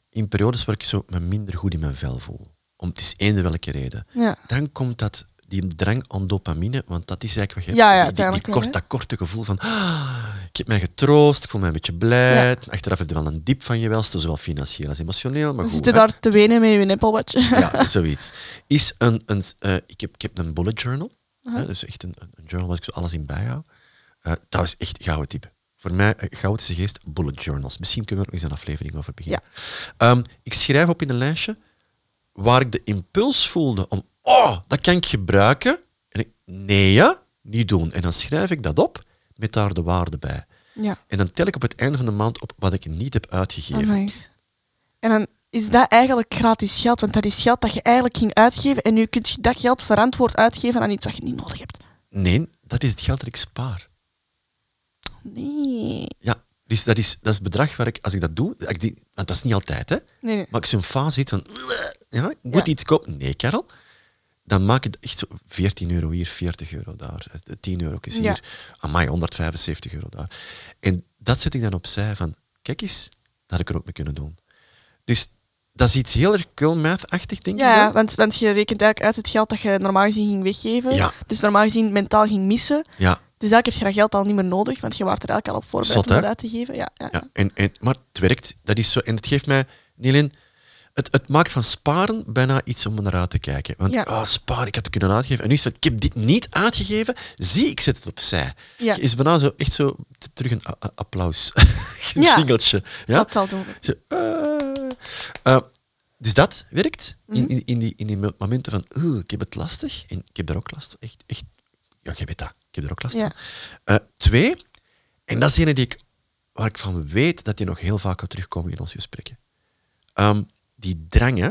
in periodes waar ik zo me minder goed in mijn vel voel. Om het is eender welke reden. Ja. Dan komt dat, die drang aan dopamine, want dat is eigenlijk wat je Ja, hebt. Die- kort, dat korte gevoel van ah, ik heb mij getroost, ik voel me een beetje blij. Achteraf heb je wel een diep van je welste, zowel financieel als emotioneel. Maar We goed, zitten hè. daar te wenen met je Apple Watch. Ja, zoiets. Is een, een, eh, ik, heb, ik heb een bullet journal. Uh-huh. hè, dus echt een, een journal waar ik zo alles in bijhoud. Eh, dat is echt gouden type. Voor mij, uh, gouden geest, bullet journals. Misschien kunnen we er nog eens een aflevering over beginnen. Ehm, ik schrijf op in een lijstje waar ik de impuls voelde om, oh, dat kan ik gebruiken. En ik, nee, ja, niet doen. En dan schrijf ik dat op met daar de waarde bij. Ja, En dan tel ik op het einde van de maand op wat ik niet heb uitgegeven. nice. En dan is dat eigenlijk gratis geld, want dat is geld dat je eigenlijk ging uitgeven en nu kun je dat geld verantwoord uitgeven aan iets wat je niet nodig hebt. Nee, dat is het geld dat ik spaar. Nee. Ja, dus dat is, dat is het bedrag waar ik, als ik dat doe, ik die, want dat is niet altijd, hè, Nee, nee. maar ik zo'n fase zit van, ja, ik moet Ja. iets kopen. Nee, Karel. Dan maak ik echt zo 14 euro hier, 40 euro daar, eh, 10 euro is hier, Ja. amai, 175 euro daar. En dat zet ik dan opzij van, kijk eens, dat had ik er ook mee kunnen doen. Dus dat is iets heel erg cool math-achtig, denk ik. Ja, want, want je rekent eigenlijk uit het geld dat je normaal gezien ging weggeven. Ja. Dus normaal gezien mentaal ging missen. Ja, Dus eigenlijk heb je dat geld al niet meer nodig, want je waart er eigenlijk al op voorbereid Zot, om dat uit te geven. Ja, ja. ja. En, en, maar het werkt, dat is zo. En het geeft mij niet alleen... Het, het maakt van sparen bijna iets om naar uit te kijken. Want Ja. ah, sparen, ik had het kunnen uitgeven. En nu is het, ik heb dit niet uitgegeven. Zie, ik zet het opzij. Ja. Is bijna zo, echt zo terug een applaus. een Ja. jingeltje. Ja? Dat zal doen. Zo, eh. Eh, dus dat werkt in, Mhm. in, in, die, in die mo- momenten van ik heb het lastig. En ik heb er ook last van. Echt, echt. Ja, jij weet dat. Ik heb er ook last Ja. van. Eh, twee, en dat is ene die ik, waar ik van weet dat die nog heel vaak gaat terugkomen in onze gesprekken. Ehm, die drang hè,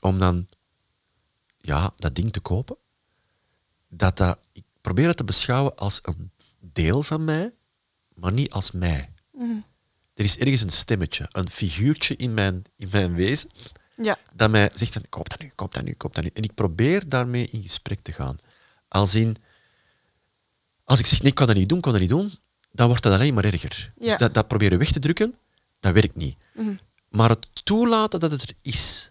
om dan ja, dat ding te kopen, dat dat, ik probeer het te beschouwen als een deel van mij, maar niet als mij. Mhm. Er is ergens een stemmetje, een figuurtje in mijn, in mijn wezen, Ja. dat mij zegt van, koop dat nu, koop dat nu, koop dat nu. En ik probeer daarmee in gesprek te gaan. Als in, als ik zeg, nee, ik kan dat niet doen, kan dat niet doen, dan wordt dat alleen maar erger. Ja. Dus dat, dat proberen weg te drukken, dat werkt niet. Mhm. Maar het toelaten dat het er is.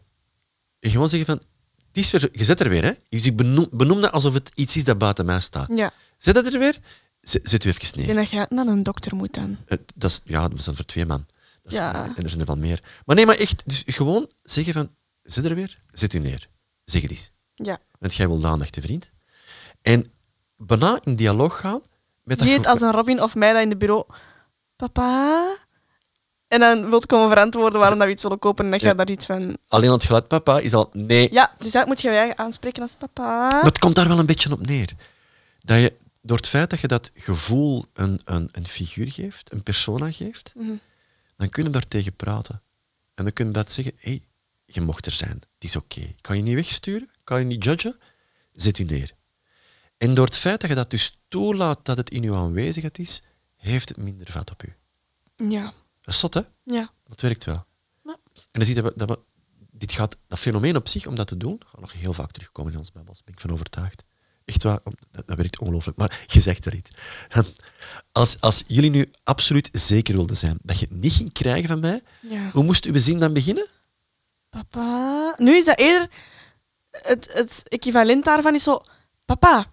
En gewoon zeggen van, het is weer, je zet er weer, hè. Dus ik benoem, benoem dat alsof het iets is dat buiten mij staat. ja. Zet dat er weer, zet, u even neer. denk dat je naar een dokter moet dan. Eh, dat is, ja, dat is dan voor twee man. Dat is, Ja. En er zijn er wel meer. Maar nee, maar echt, dus gewoon zeggen van, zet er weer, zet u neer. Zeg het eens. Ja. Want jij wil aandacht, vriend. En bijna in dialoog gaan met Zie het als een Robin of mij dat in de bureau... Papa... En dan wilt komen verantwoorden waarom dat we iets willen kopen en dan ga je Ja. daar iets van... Alleen het geluid papa is al nee. Ja, dus dat moet je je aanspreken als papa. Maar het komt daar wel een beetje op neer. Dat je, door het feit dat je dat gevoel een, een, een figuur geeft, een persona geeft, Mhm. dan kun je daar tegen praten. En dan kun je dat zeggen, hé, hey, je mocht er zijn, het is oké. Ik Kan je niet wegsturen, kan je niet judgen, zet u neer. En door het feit dat je dat dus toelaat dat het in uw aanwezigheid is, heeft het minder vat op u. Ja. Dat is zot, hè? Ja. Het werkt wel. Ja. En dan zie je dat, we, dat we, dit gaat, dat fenomeen op zich, om dat te doen, gaat nog heel vaak terugkomen in ons babbels, ben ik van overtuigd. Echt waar, dat, dat werkt ongelooflijk. Maar je zegt er iets. Als, als jullie nu absoluut zeker wilden zijn dat je het niet ging krijgen van mij, ja. hoe moest uw zin dan beginnen? Papa... Nu is dat eerder... Het, het equivalent daarvan is zo... Papa.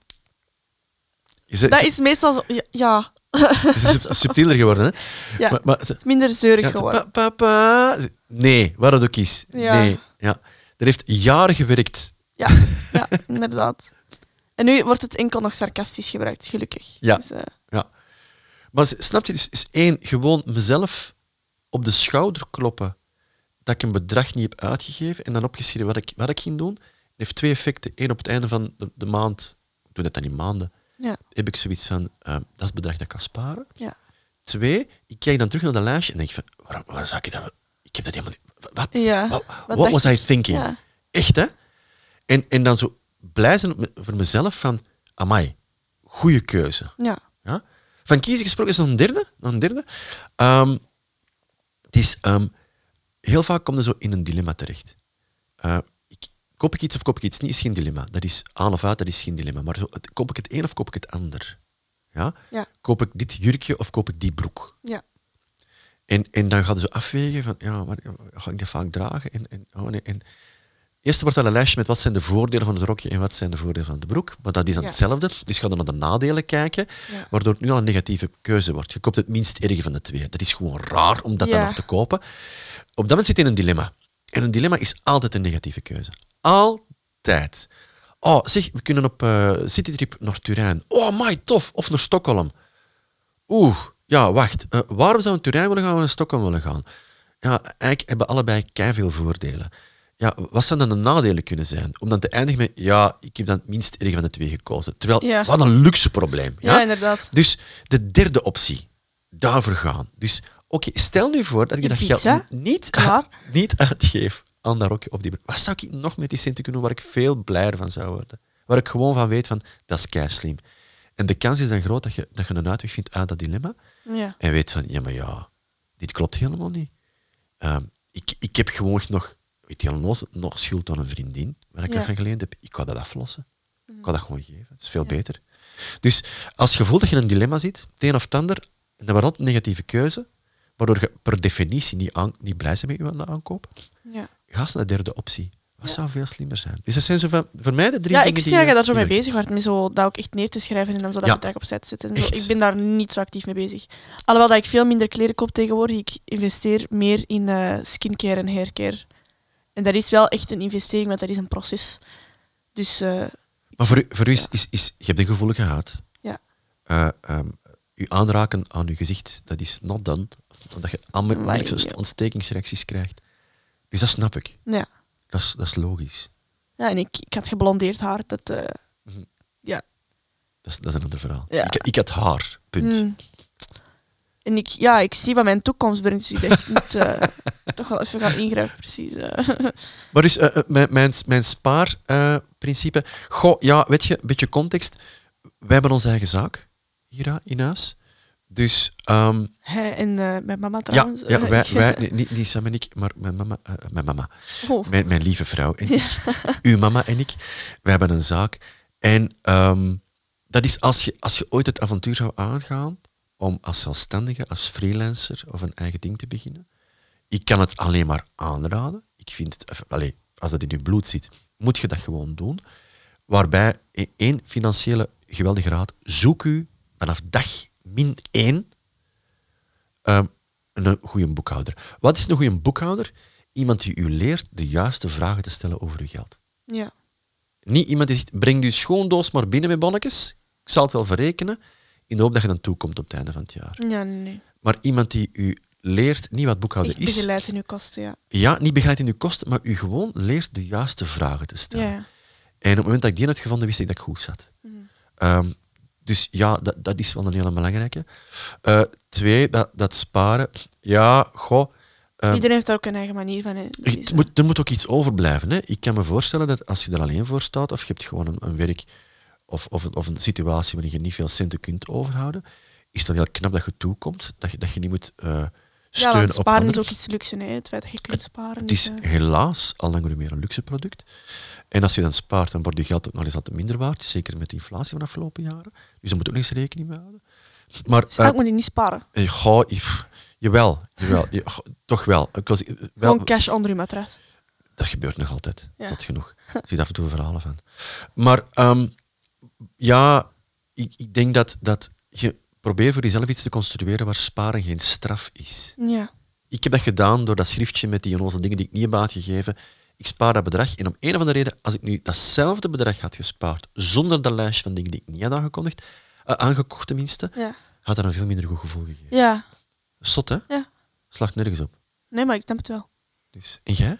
Je zei- Dat is meestal zo... Ja. ja. Je is sub- subtieler geworden, hè? Ja. Maar, maar ze- Het is minder zeurig ja, ze- geworden. pa- papa... Nee, waar het ook is. Ja. Nee, ja. Dat heeft jaren gewerkt. Ja, ja, inderdaad. En nu wordt het enkel nog sarcastisch gebruikt, gelukkig. Ja. Dus, eh, Maar s- snap je, dus is één, gewoon mezelf op de schouder kloppen dat ik een bedrag niet heb uitgegeven en dan opgeschreven wat ik, wat ik ging doen. Het heeft twee effecten. Eén, op het einde van de, de maand, ik doe dat dan in maanden, ja. heb ik zoiets van, eh, dat is het bedrag dat ik kan sparen. Ja. Twee, ik kijk dan terug naar dat lijstje en denk van, waarom, waarom zou ik dat... Ik heb dat helemaal niet... Wat? Ja, Wat, wat what was I thinking? Echt, hè? En, en dan zo blij zijn voor mezelf van, amai, goede keuze. Ja. Ja? Van kiezen gesproken is nog een derde. Nog een derde. Ehm, het is, ehm, heel vaak kom je zo in een dilemma terecht. Eh, koop ik iets of koop ik iets niet, is geen dilemma. Dat is aan of uit, dat is geen dilemma. Maar zo, het- koop ik het een of koop ik het ander? Ja? Ja. Koop ik dit jurkje of koop ik die broek? Ja. En, en dan gaat je zo afwegen van, ja, maar ga ik dat vaak dragen? En, en, oh nee, en Eerst wordt dat een lijstje met wat zijn de voordelen van het rokje en wat zijn de voordelen van de broek. Maar dat is dan Ja. hetzelfde. Dus ga dan naar de nadelen kijken, Ja. waardoor het nu al een negatieve keuze wordt. Je koopt het minst erge van de twee. Dat is gewoon raar om dat dan nog te kopen. Op dat moment zit je in een dilemma. En een dilemma is altijd een negatieve keuze. Altijd. Oh, zeg, we kunnen op eh, citytrip naar Turijn. Oh, my, tof. Of naar Stockholm. Oeh, ja, wacht. Eh, waarom zou we naar Turijn willen gaan of naar Stockholm willen gaan? Ja, eigenlijk hebben allebei veel voordelen. Ja, wat zou dan de nadelen kunnen zijn? Om dan te eindigen met, ja, ik heb dan het minst erg van de twee gekozen. Terwijl, Ja. wat een luxe probleem. Ja, inderdaad. Dus de derde optie, daarvoor gaan. Dus oké, stel nu voor dat je dat geld niet, Klaar. niet uitgeef aan dat rokje of die. Wat zou ik nog met die centen kunnen doen waar ik veel blijer van zou worden? Waar ik gewoon van weet van, dat is kei slim. En de kans is dan groot dat je, dat je een uitweg vindt uit dat dilemma Ja. en weet van, ja, maar ja, dit klopt helemaal niet. Ehm, ik, ik heb gewoon nog, weet je, nog, nog schuld aan een vriendin waar ik Ja. ervan geleend heb. Ik ga dat aflossen. Ik ga dat gewoon geven. Het is veel beter. Dus als je voelt dat je in een dilemma zit, het een of het ander, en dat wordt altijd een negatieve keuze, waardoor je per definitie niet, aan, niet blij bent met de aankoop. Ga eens naar de derde optie. Wat zou veel slimmer zijn? Dus dat zijn zo van, voor mij de drie ja, ik dingen niet dat je daar zo mee bezig werd, met zo dat ook echt neer te schrijven en dan zo dat Ja. bedrag opzij te zetten. en Zo. Ik ben daar niet zo actief mee bezig. Alhoewel dat ik veel minder kleren koop tegenwoordig. Ik investeer meer in eh, skincare en haircare. En dat is wel echt een investering, want dat is een proces. Dus eh, Maar voor u, voor u is, is, is, je hebt een gevoelige huid. Ja. Eh, ehm, u aanraken aan uw gezicht, dat is not done. Omdat je ja. ontstekingsreacties krijgt. Dus dat snap ik. ja. Dat is, dat is logisch. ja, en ik, ik had geblondeerd haar. Dat, eh, Dat is, dat is een ander verhaal. Ja. Ik, ik had haar, punt. hmm. En ik, ja, ik zie wat mijn toekomst brengt, dus ik dacht, ik moet eh, toch wel even gaan ingrijpen, precies. eh. Maar dus mijn, mijn, mijn spaarprincipe. Goh, ja, weet je, een beetje context. Wij hebben onze eigen zaak hier in huis. Dus ehm, Hij en eh, mijn mama ja, trouwens. ja Eh, wij, wij, nee, niet, niet Sam en ik, maar mijn mama, eh, mijn, mama Oh. mijn, mijn lieve vrouw en ik, uw mama en ik, wij hebben een zaak. En ehm, dat is als je, als je ooit het avontuur zou aangaan om als zelfstandige, als freelancer of een eigen ding te beginnen. Ik kan het alleen maar aanraden. Ik vind het, allee, als dat in je bloed zit, moet je dat gewoon doen. Waarbij e- één financiële geweldige raad, zoek u vanaf dag min één ehm, een goede boekhouder. Wat is een goede boekhouder? Iemand die u leert de juiste vragen te stellen over uw geld. Ja. Niet iemand die zegt, breng uw schoondoos maar binnen met bonnetjes. Ik zal het wel verrekenen, in de hoop dat je dan toekomt op het einde van het jaar. ja, nee. Maar iemand die u leert, niet wat boekhouden Echt is, begeleid in uw kosten, ja. ja, niet begeleidt in uw kosten, maar u gewoon leert de juiste vragen te stellen. Ja, ja. En op het moment dat ik die had gevonden, wist ik dat ik goed zat. Mhm. Ehm, dus ja, dat, dat is wel een hele belangrijke. Eh, twee, dat, dat sparen. Ja, goh. ehm, Iedereen heeft daar ook een eigen manier van. Hè. Het eh, moet, er moet ook iets overblijven. Hè. Ik kan me voorstellen dat als je er alleen voor staat, of je hebt gewoon een, een werk of, of, een- of een situatie waarin je niet veel centen kunt overhouden, is dat heel knap dat je toekomt, dat je, dat je niet moet ja, op sparen is ook iets luxe, hè. het feit dat je kunt sparen. Het is eh, helaas al langer meer een luxe product. En als je dan spaart, dan wordt je geld ook nog eens altijd minder waard. Zeker met de inflatie van de afgelopen jaren. Dus daar moet ook eens rekening mee houden. Maar dus eh, moet je niet sparen. eh, goh, jawel, jawel je- goh, toch wel. Ik was, wel. Gewoon cash onder je matras. Dat gebeurt nog altijd. Ja. Zot genoeg. Ik zie af en toe verhalen van. Maar ehm, ja, ik, ik denk dat, dat je probeert voor jezelf iets te construeren waar sparen geen straf is. Ja. Ik heb dat gedaan door dat schriftje met die onnozele dingen die ik niet heb uitgegeven. Ik spaar dat bedrag. En om een of andere reden, als ik nu datzelfde bedrag had gespaard, zonder dat lijstje van dingen die ik niet had aangekondigd, eh, aangekocht tenminste, Ja. had dat een veel minder goed gevoel gegeven. ja. Zot, hè? Ja. Slacht nergens op. Nee, maar ik snap het wel. Dus, en jij?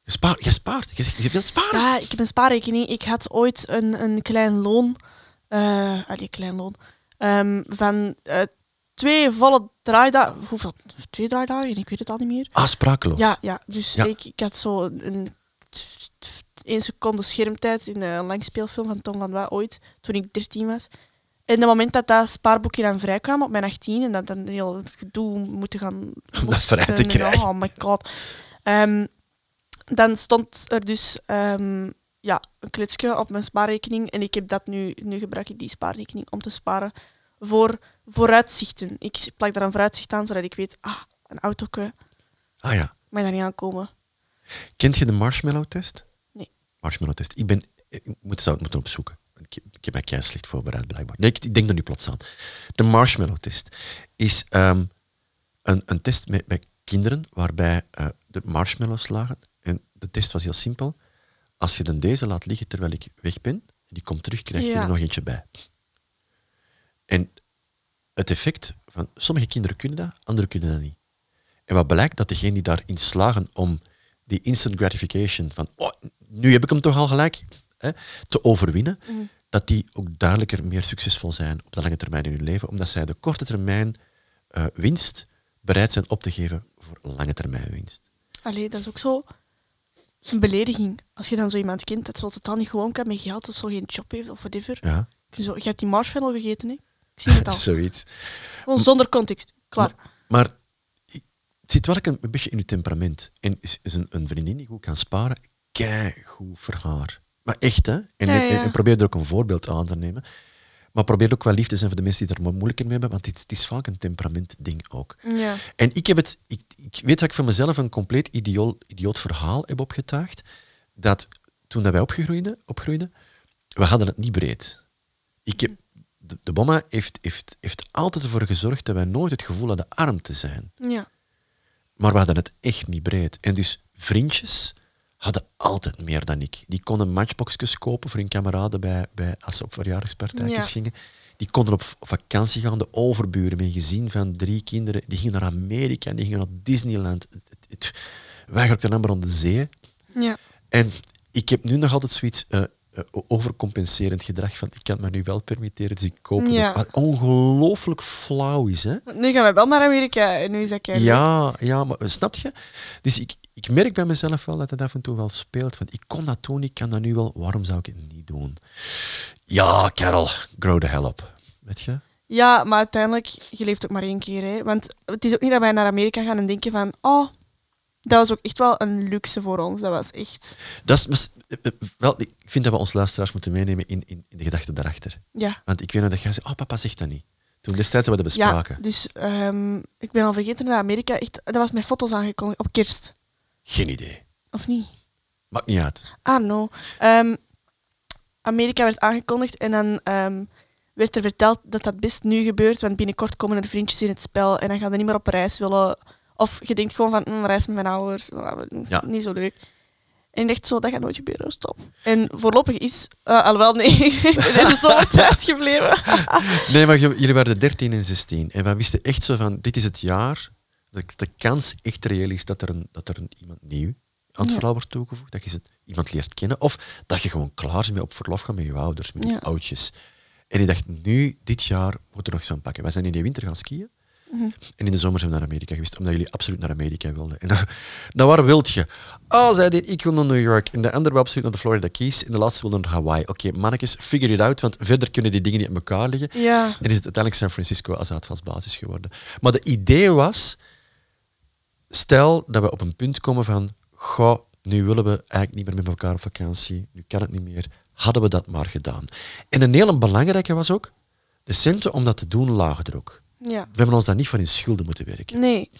Je spaart. Jij spaart. Je, je wilt sparen. Ja, ik heb een spaarrekening. Ik had ooit een, een klein loon. eh allee, klein loon. Ehm, van eh, twee volle draaidagen. Hoeveel? Twee draaidagen? Ik weet het al niet meer. Ah, sprakeloos. Ja, ja. dus Ja. Ik, ik had zo een, één seconde schermtijd in een langspeelfilm van Tom Lanois ooit, toen ik 13 was. En het moment dat dat spaarboekje dan vrijkwam op mijn 18 en dat dan heel het gedoe moeten gaan dat vrij te en- krijgen. Oh my god. Ehm, dan stond er dus ehm, ja, een kletsje op mijn spaarrekening en ik heb dat nu, nu gebruik ik die spaarrekening om te sparen voor vooruitzichten. Ik plak daar een vooruitzicht aan, zodat ik weet, ah, een autoke, Ah ja. mag daar niet aankomen. Kent je de marshmallow-test? Nee. Marshmallow-test. Ik ben... Ik moet, zou het moeten opzoeken. Ik, ik heb mij kei slecht voorbereid, blijkbaar. Nee, ik, ik denk er nu plots aan. De marshmallow-test is ehm, een, een test met, met kinderen waarbij eh, de marshmallows lagen. En de test was heel simpel. Als je dan deze laat liggen terwijl ik weg ben, en die komt terug, krijg je Ja. er nog eentje bij. En het effect van sommige kinderen kunnen dat, anderen kunnen dat niet. En wat blijkt, dat degenen die daarin slagen om die instant gratification van oh, nu heb ik hem toch al gelijk, hè, te overwinnen, Mhm. dat die ook duidelijker meer succesvol zijn op de lange termijn in hun leven, omdat zij de korte termijn eh, winst bereid zijn op te geven voor lange termijn winst. Allee, dat is ook zo een belediging. Als je dan zo iemand kent dat zo totaal niet gewoon kan met geld of zo geen job heeft of whatever. Ja, Zo, je hebt die marshmallow gegeten, hè? Ik zie het al. zoiets. Gewoon zonder context. Klaar. Maar het zit wel een, een beetje in je temperament. En is, is een, een vriendin die goed kan sparen, kei goed voor haar. Maar echt, hè? En, Ja, en- ja. en probeer er ook een voorbeeld aan te nemen. Maar probeer ook wel lief te zijn voor de mensen die er moeilijker mee hebben, want het, het is vaak een temperamentding ook. Ja. En ik, heb het, ik, ik weet dat ik van mezelf een compleet idioot, idioot verhaal heb opgetuigd. Dat toen dat wij opgegroeiden, opgroeiden, we hadden het niet breed. Ik heb, de, de bomma heeft, heeft, heeft altijd ervoor gezorgd dat wij nooit het gevoel hadden arm te zijn. Ja. Maar we hadden het echt niet breed. En dus vriendjes hadden altijd meer dan ik. Die konden matchboxjes kopen voor hun kameraden bij, bij, als ze op verjaardagspartijtjes Ja. gingen. Die konden op vakantie gaan. De overburen, mijn gezin van drie kinderen, die gingen naar Amerika en die gingen naar Disneyland. Het, het, het, wij gaan dan amper aan de zee. Ja. En ik heb nu nog altijd zoiets eh, overcompenserend gedrag van ik kan het me nu wel permitteren, dus ik koop het Ja. ook. Wat ongelooflijk flauw is, hè? Nu gaan we wel naar Amerika en nu is dat Ja, ja, maar snap je? Dus ik, ik merk bij mezelf wel dat het af en toe wel speelt. Van, ik kon dat doen, ik kan dat nu wel, waarom zou ik het niet doen? Ja, Carol, grow the hell up. Weet je? Ja, maar uiteindelijk, je leeft ook maar één keer. Hè. Want het is ook niet dat wij naar Amerika gaan en denken van... Oh, dat was ook echt wel een luxe voor ons. Dat was echt... Dat is, eh, eh, wel, ik vind dat we ons luisteraars moeten meenemen in, in, in de gedachte daarachter. Ja. Want ik weet nog dat jij zei, oh papa zegt dat niet. Toen destijds hebben we dat bespraken. Ja, dus ehm, ik ben al vergeten dat Amerika echt... Dat was met foto's aangekondigd op kerst. Geen idee. Of niet? Maakt niet uit. Ah, no. Ehm, Amerika werd aangekondigd en dan ehm, werd er verteld dat dat best nu gebeurt, want binnenkort komen er vriendjes in het spel en dan gaan ze niet meer op reis willen. Of je denkt gewoon van, mm, reis met mijn ouders, nou, Ja. niet zo leuk. En ik dacht zo, dat gaat nooit gebeuren, stop. En voorlopig is, uh, alhoewel nee, deze zomer thuis gebleven. Nee, maar je- jullie waren 13 en 16. En we wisten echt zo van, dit is het jaar dat de kans echt reëel is dat er, een, dat er een, iemand nieuw aan het verhaal wordt toegevoegd. Dat je ze- iemand leert kennen. Of dat je gewoon klaar is met op verlof gaan met je ouders, met je Ja. oudjes. En ik dacht, nu, dit jaar, moet er nog zo'n pakken. Wij zijn in de winter gaan skiën. Mhm. En in de zomer zijn we naar Amerika geweest, omdat jullie absoluut naar Amerika wilden. En dan, dan waar wilt je? Oh, zei dit, ik wil naar New York. En de andere wil absoluut naar de Florida Keys. En de laatste wil naar Hawaii. Oké, mannetjes, figure it out, want verder kunnen die dingen niet aan elkaar liggen. Ja, En is het uiteindelijk San Francisco als uitvalsbasis geworden. Maar de idee was, stel dat we op een punt komen van, goh, nu willen we eigenlijk niet meer met elkaar op vakantie, nu kan het niet meer, hadden we dat maar gedaan. En een hele belangrijke was ook, de centen om dat te doen lagen er ook. Ja. We hebben ons daar niet van in schulden moeten werken. Nee,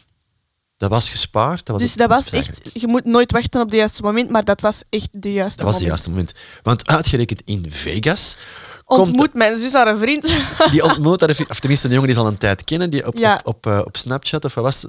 Dat was gespaard. Dat was dus dat was echt... Je moet nooit wachten op het juiste moment, maar dat was echt de juiste Dat was het moment. juiste moment. Want uitgerekend in Vegas komt Ontmoet mijn zus haar vriend. die ontmoet, haar vriend- of tenminste een jongen die ze al een tijd kennen, die op, Ja. op, op, eh, op Snapchat of wat was?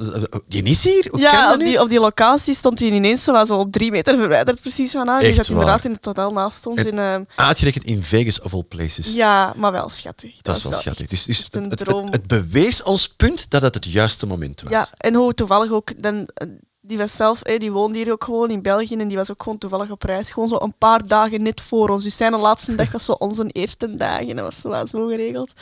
Die is hier? Hoe Ja, dat op die, op die locatie stond hij ineens zo, was zo op drie meter verwijderd precies van haar. Die zat inderdaad in het hotel naast ons. En- in, ehm, Uitgerekend in Vegas of all places. ja, maar wel schattig. dat is wel schattig. Dus, dus het, het, het bewees ons punt dat het het juiste moment was. Ja, en hoe toevallig ook... Dan, eh, die was zelf, die woonde hier ook gewoon in België en die was ook gewoon toevallig op reis. Gewoon zo een paar dagen net voor ons. Dus zijn laatste dag was zo onze eerste dag en dat was zo, geregeld.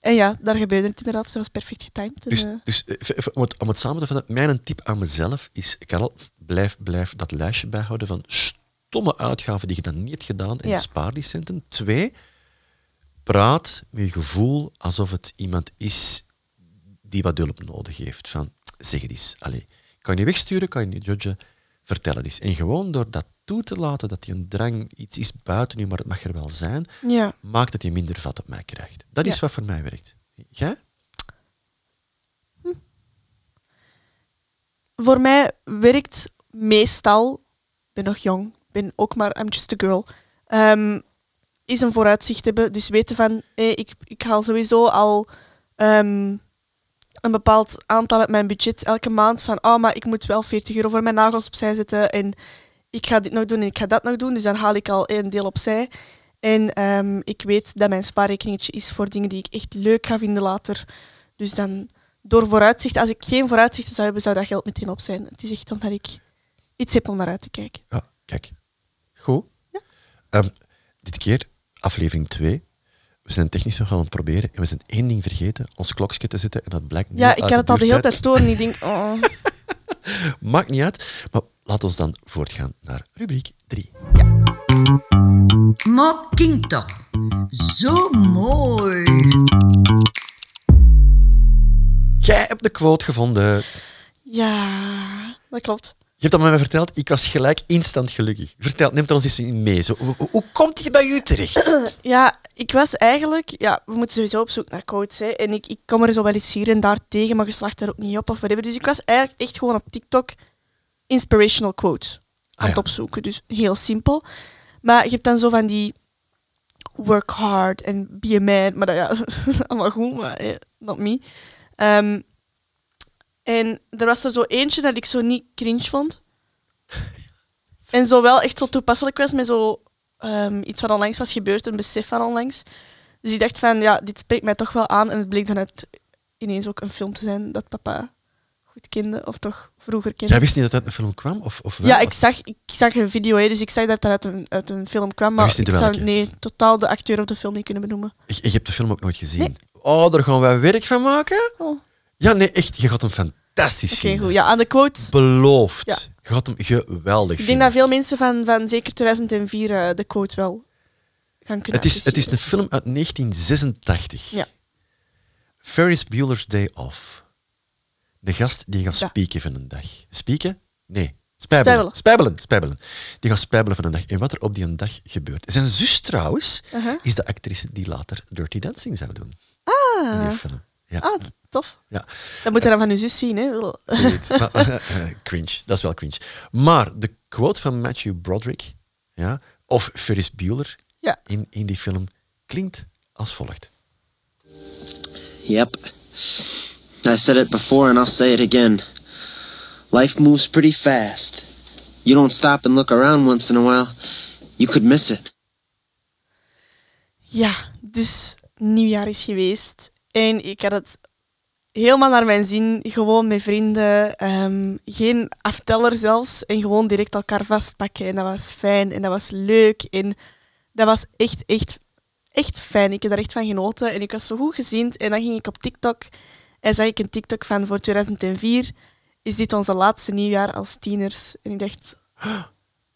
En ja, daar gebeurde het inderdaad. Dat was perfect getimed. En, Dus, eh, dus eh, het, om het samen te vatten, mijn tip aan mezelf is, Karel, blijf, blijf dat lijstje bijhouden van stomme uitgaven die je dan niet hebt gedaan en Ja. spaar die centen. Twee, praat met je gevoel alsof het iemand is die wat hulp nodig heeft. Van, zeg het eens. Allee, kan je niet wegsturen, kan je niet judgen, vertel het eens. En gewoon door dat toe te laten dat die een drang iets is buiten je, maar het mag er wel zijn, ja. maakt dat je minder vat op mij krijgt. Dat is Ja. wat voor mij werkt. Jij? Voor mij werkt meestal, ik ben nog jong, ik ben ook maar, I'm just a girl, ehm, is een vooruitzicht hebben. Dus weten van, hé, ik, ik haal sowieso al ehm, een bepaald aantal uit mijn budget elke maand van, oh, maar ik moet wel 40 euro voor mijn nagels opzij zetten en ik ga dit nog doen en ik ga dat nog doen. Dus dan haal ik al één deel opzij. En ehm, ik weet dat mijn spaarrekeningetje is voor dingen die ik echt leuk ga vinden later. Dus dan door vooruitzicht, als ik geen vooruitzichten zou hebben, zou dat geld meteen op zijn. Het is echt omdat ik iets heb om naar uit te kijken. Ja, kijk. Goed. Ehm, dit keer, aflevering 2. We zijn technisch nog aan het proberen en we zijn één ding vergeten, ons klokje te zetten. En dat blijkt Ja, ik had het al de hele tijd door en ik denk, oh. Maakt niet uit, maar laat ons dan voortgaan naar rubriek 3. Maar kind toch. Zo mooi. Jij hebt de quote gevonden. Ja, dat klopt. Je hebt dat met mij verteld. Ik was gelijk instant gelukkig. Vertel, neem er ons eens in mee. Zo, hoe, hoe komt die bij u terecht? Ja, ik was eigenlijk... Ja, we moeten sowieso op zoek naar quotes. Hè. En ik, ik kom er zo wel eens hier en daar tegen, maar je slaagt daar ook niet op of whatever. Dus ik was eigenlijk echt gewoon op TikTok inspirational quotes aan Ah, het ja. opzoeken. Dus heel simpel. Maar je hebt dan zo van die work hard en be a man. Maar dat, ja, dat is allemaal goed, maar eh, not me. Ehm, en er was er zo eentje dat ik zo niet cringe vond. en zo wel echt zo toepasselijk was met zo ehm, iets wat onlangs was gebeurd, een besef van onlangs. Dus ik dacht van, ja, dit spreekt mij toch wel aan. En het bleek dan uit ineens ook een film te zijn dat papa goed kende, of toch vroeger kende. Jij wist niet dat dat een film kwam? Of, of wel? Ja, ik zag, ik zag een video, hè, dus ik zag dat dat uit een, uit een film kwam. Maar ik zou welke? nee, totaal de acteur of de film niet kunnen benoemen. Je, je hebt de film ook nooit gezien. Nee. Oh, daar gaan wij werk van maken? Oh. Ja, nee, echt. Je gaat hem fantastisch Oké, vinden. goed. Ja, aan de quote. Beloofd. Ja. Je gaat hem geweldig Ik denk vinden. dat veel mensen van, van zeker 2004 eh, de quote wel gaan kunnen Het is, het is een film uit 1986. Ja. Ferris Bueller's Day Off. De gast die gaat Ja. spieken van een dag. Spieken? Nee. Spijbelen. Spijbelen. Spijbelen. Spijbelen. Die gaat spijbelen van een dag. En wat er op die een dag gebeurt. Zijn zus trouwens is de actrice die later Dirty Dancing zou doen. In die Ah, film. Ja. ah, tof. Ja. Dat moet je dan van je zus zien, hè. Zoiets. Maar, eh, cringe, dat is wel cringe. Maar de quote van Matthew Broderick, ja, of Ferris Bueller Ja. in, in die film, klinkt als volgt. Yep. I said it before and I'll say it again. Life moves pretty fast. You don't stop and look around once in a while, you could miss it. Ja, dus nieuwjaar is geweest. En ik had het helemaal naar mijn zin. Gewoon met vrienden. ehm, geen afteller zelfs. En gewoon direct elkaar vastpakken. En dat was fijn. En dat was leuk. En dat was echt, echt, echt fijn. Ik heb daar echt van genoten. En ik was zo goed gezind. En dan ging ik op TikTok. En zag ik een TikTok van voor 2004. Is dit onze laatste nieuwjaar als tieners? En ik dacht,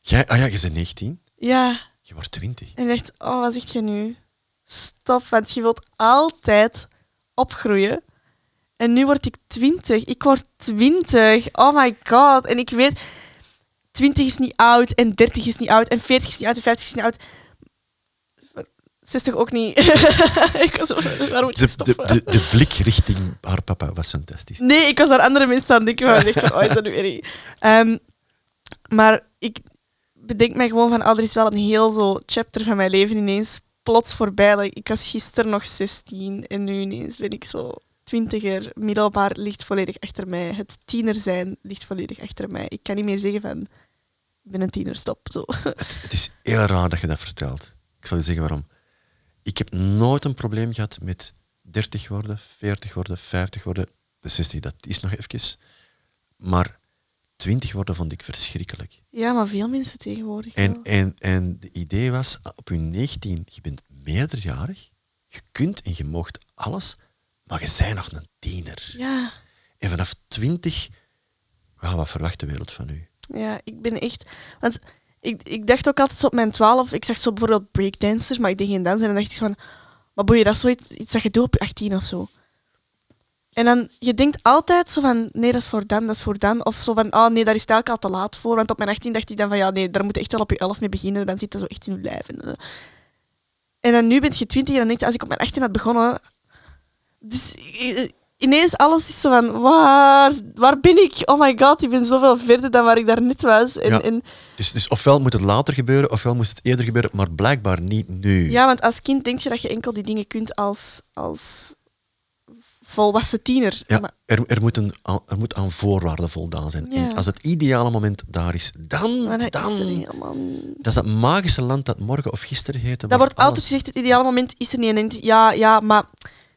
Jij, ah ja, je bent 19, ja, je wordt 20. En ik dacht, oh, wat zeg je nu? Stop, want je wilt altijd opgroeien. En nu word ik 20. Ik word 20. Oh my god. En ik weet, 20 is niet oud, en 30 is niet oud, en 40 is niet oud, en 50 is niet oud. 60 ook niet. ik was moet ik De, de, stoppen? de, de blik richting haar papa was fantastisch. Nee, ik was aan andere mensen aan denken. Maar ik dacht van, oh, is dat nu erg? Ehm, maar ik bedenk mij gewoon van, oh, er is wel een heel zo chapter van mijn leven ineens plots voorbij. Ik was gisteren nog 16 en nu ineens ben ik zo twintiger. Middelbaar ligt volledig achter mij. Het tiener zijn ligt volledig achter mij. Ik kan niet meer zeggen van, ik ben een tiener, stop. Zo. Het, het is heel raar dat je dat vertelt. Ik zal je zeggen waarom. Ik heb nooit een probleem gehad met 30 worden, 40 worden, 50 worden. De 60, dat is nog even. Maar 20 worden vond ik verschrikkelijk. Ja, maar veel mensen tegenwoordig En, wel. en, en de idee was, op je 19, je bent meerderjarig, je kunt en je moogt alles, maar je bent nog een tiener. Ja. En vanaf 20, ja, wat verwacht de wereld van u? Ja, ik ben echt... Want ik, ik dacht ook altijd op mijn twaalf... Ik zag zo bijvoorbeeld breakdancers, maar ik deed geen dans. En dan dacht ik van... Maar boeien, dat is zoiets iets dat je doet op je 18 of zo. En dan, je denkt altijd zo van... Nee, dat is voor dan, dat is voor dan. Of zo van... Oh nee, daar is het eigenlijk al te laat voor. Want op mijn 18 dacht ik dan van... Ja, nee, daar moet je echt wel op je 11 mee beginnen. Dan zit dat zo echt in je lijf. En, eh. en dan nu ben je 20 en dan denk je... Als ik op mijn 18 had begonnen... Dus eh, ineens alles is zo van... Waar, waar ben ik? Oh my god, ik ben zoveel verder dan waar ik daar net was. En, Ja. en Dus, dus ofwel moet het later gebeuren, ofwel moest het eerder gebeuren, maar blijkbaar niet nu. Ja, want als kind denk je dat je enkel die dingen kunt als, als volwassen tiener. Ja, Maar, er, er, moet een, er moet aan voorwaarden voldaan zijn. Ja. En als het ideale moment daar is, dan, maar dat dan is er helemaal dat is dat magische land dat morgen of gisteren heette. Dat wordt altijd gezegd, het ideale moment is er niet. En ja, ja, maar...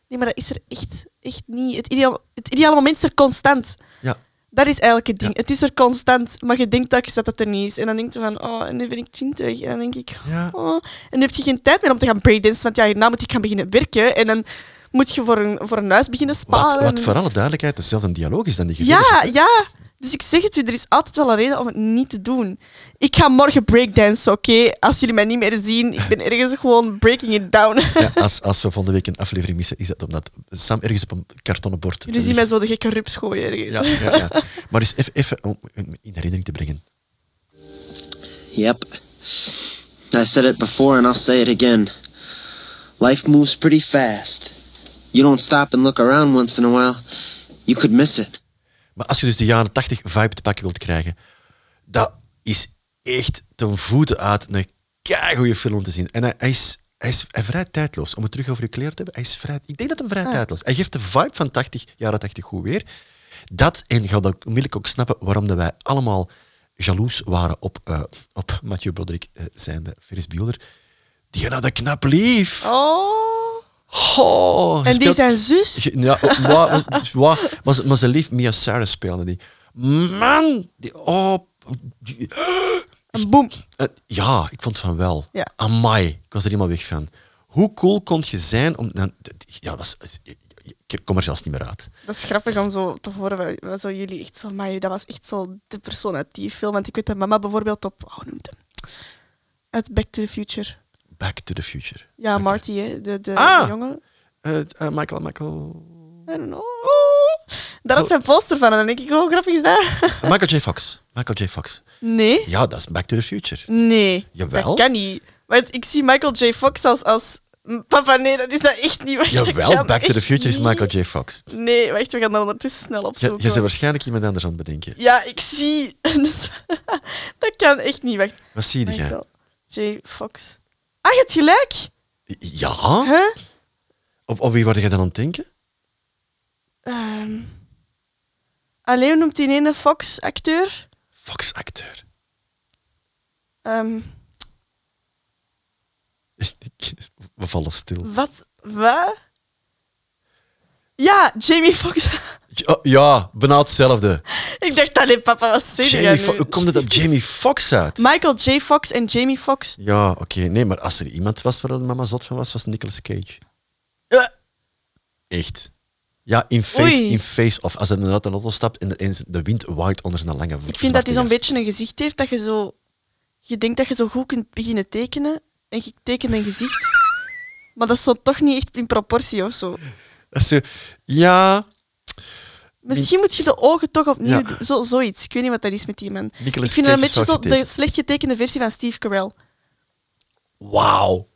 Nee, maar dat is er echt, echt niet. Het ideale, het ideale moment is er constant. Ja. Dat is eigenlijk het ding. Ja. Het is er constant, maar je denkt telkens dat het er niet is. En dan denk je van, oh, en nu ben ik 20. En dan denk ik, Ja. oh. En dan heb je geen tijd meer om te gaan breakdansen, want ja, hierna moet ik gaan beginnen werken. En dan moet je voor een, voor een huis beginnen sparen. Wat, wat voor alle duidelijkheid dezelfde dialoog is dan die je Ja, ja. Dus ik zeg het u, er is altijd wel een reden om het niet te doen. Ik ga morgen breakdansen, oké? Als jullie mij niet meer zien, ik ben ergens gewoon breaking it down. Ja, als, als we volgende week een aflevering missen, is dat omdat Sam ergens op een kartonnen bord Jullie zien mij zo de gekke rups gooien ergens. Ja, ja, ja. Maar eens even, even om in herinnering te brengen. Yep. I said it before and I'll say it again. Life moves pretty fast. You don't stop and look around once in a while, you could miss it. Maar als je dus de jaren 80 vibe te pakken wilt krijgen, dat is echt ten voeten uit een keigoede film om te zien. En hij, hij is, hij is hij vrij tijdloos. Om het terug over je kleren te hebben, hij is vrij... Ik denk dat hij vrij tijdloos Hij geeft de vibe van 80, jaren 80 goed weer. Dat, en je gaat ook onmiddellijk ook snappen waarom dat wij allemaal jaloers waren op, eh, op Mathieu Broderick, eh, zijnde Ferris Bueller. Die had een knap lief. Oh. Oh, En die zijn zus? Ja, wat, wat, wat, maar, ze- lief Mia Sarah speelde die. Man, die, oh, die- En boem. eh, ja, ik vond van wel. Ja. Amai, ik was er helemaal weg van. Hoe cool kon je zijn om... dan- Ja, dat is, ik kom er zelfs niet meer uit. Dat is grappig om zo te horen. wat- zo jullie echt zo, maar dat was echt zo de persoon uit die film. Want ik weet dat mama bijvoorbeeld op, oh, noemt hem? Uit Back to the Future. Back to the Future. Ja. Marty, hè, de, de, Ah! de jongen. Eh, Michael, Michael... don't know. Daar had zijn poster van en dan denk ik, hoe grappig is dat? Michael J. Fox. Michael J. Fox. Nee, Ja, dat is Back to the Future. nee. Jawel. Dat kan niet. Want ik zie Michael J. Fox als... als... Papa, nee, dat is dat echt niet. Dat Jawel, Back to the Future is. Michael J. Fox. Nee, wacht, we gaan dat ondertussen snel Je, opzoeken. je bent waarschijnlijk iemand anders aan het bedenken. Ja, ik zie... dat kan echt niet. Wacht. Wat zie jij? Michael J. Fox. Ah, je hebt gelijk. Ja? Huh? Op, op wie word jij dan aan het denken? Ehm alleen noemt die ene Fox-acteur? Fox-acteur. Ehm We vallen stil. wat? Wat? Ja, Jamie Foxx. Ja, ja bijna hetzelfde. ik dacht, alleen papa was Fo- Hoe komt het op Jamie Fox uit? Michael J. Fox en Jamie Foxx. Ja, oké. Nee, maar als er iemand was waar mama zot van was, was Nicolas Cage. Eh, Echt. Ja, in face, Oei. in face off. Als hij inderdaad een auto stapt en de, en de wind waait onder zijn lange voet. ik vind dat hij zo'n beetje een gezicht heeft dat je zo... Je denkt dat je zo goed kunt beginnen tekenen. En je tekent een gezicht. maar dat is zo toch niet echt in proportie of zo. Dat is zo, ja, Misschien moet je de ogen toch opnieuw Ja. doen. Zo, zoiets. Ik weet niet wat dat is met die man. Nicolas ik vind het een beetje zo de slecht getekende versie van Steve Carell. Wauw.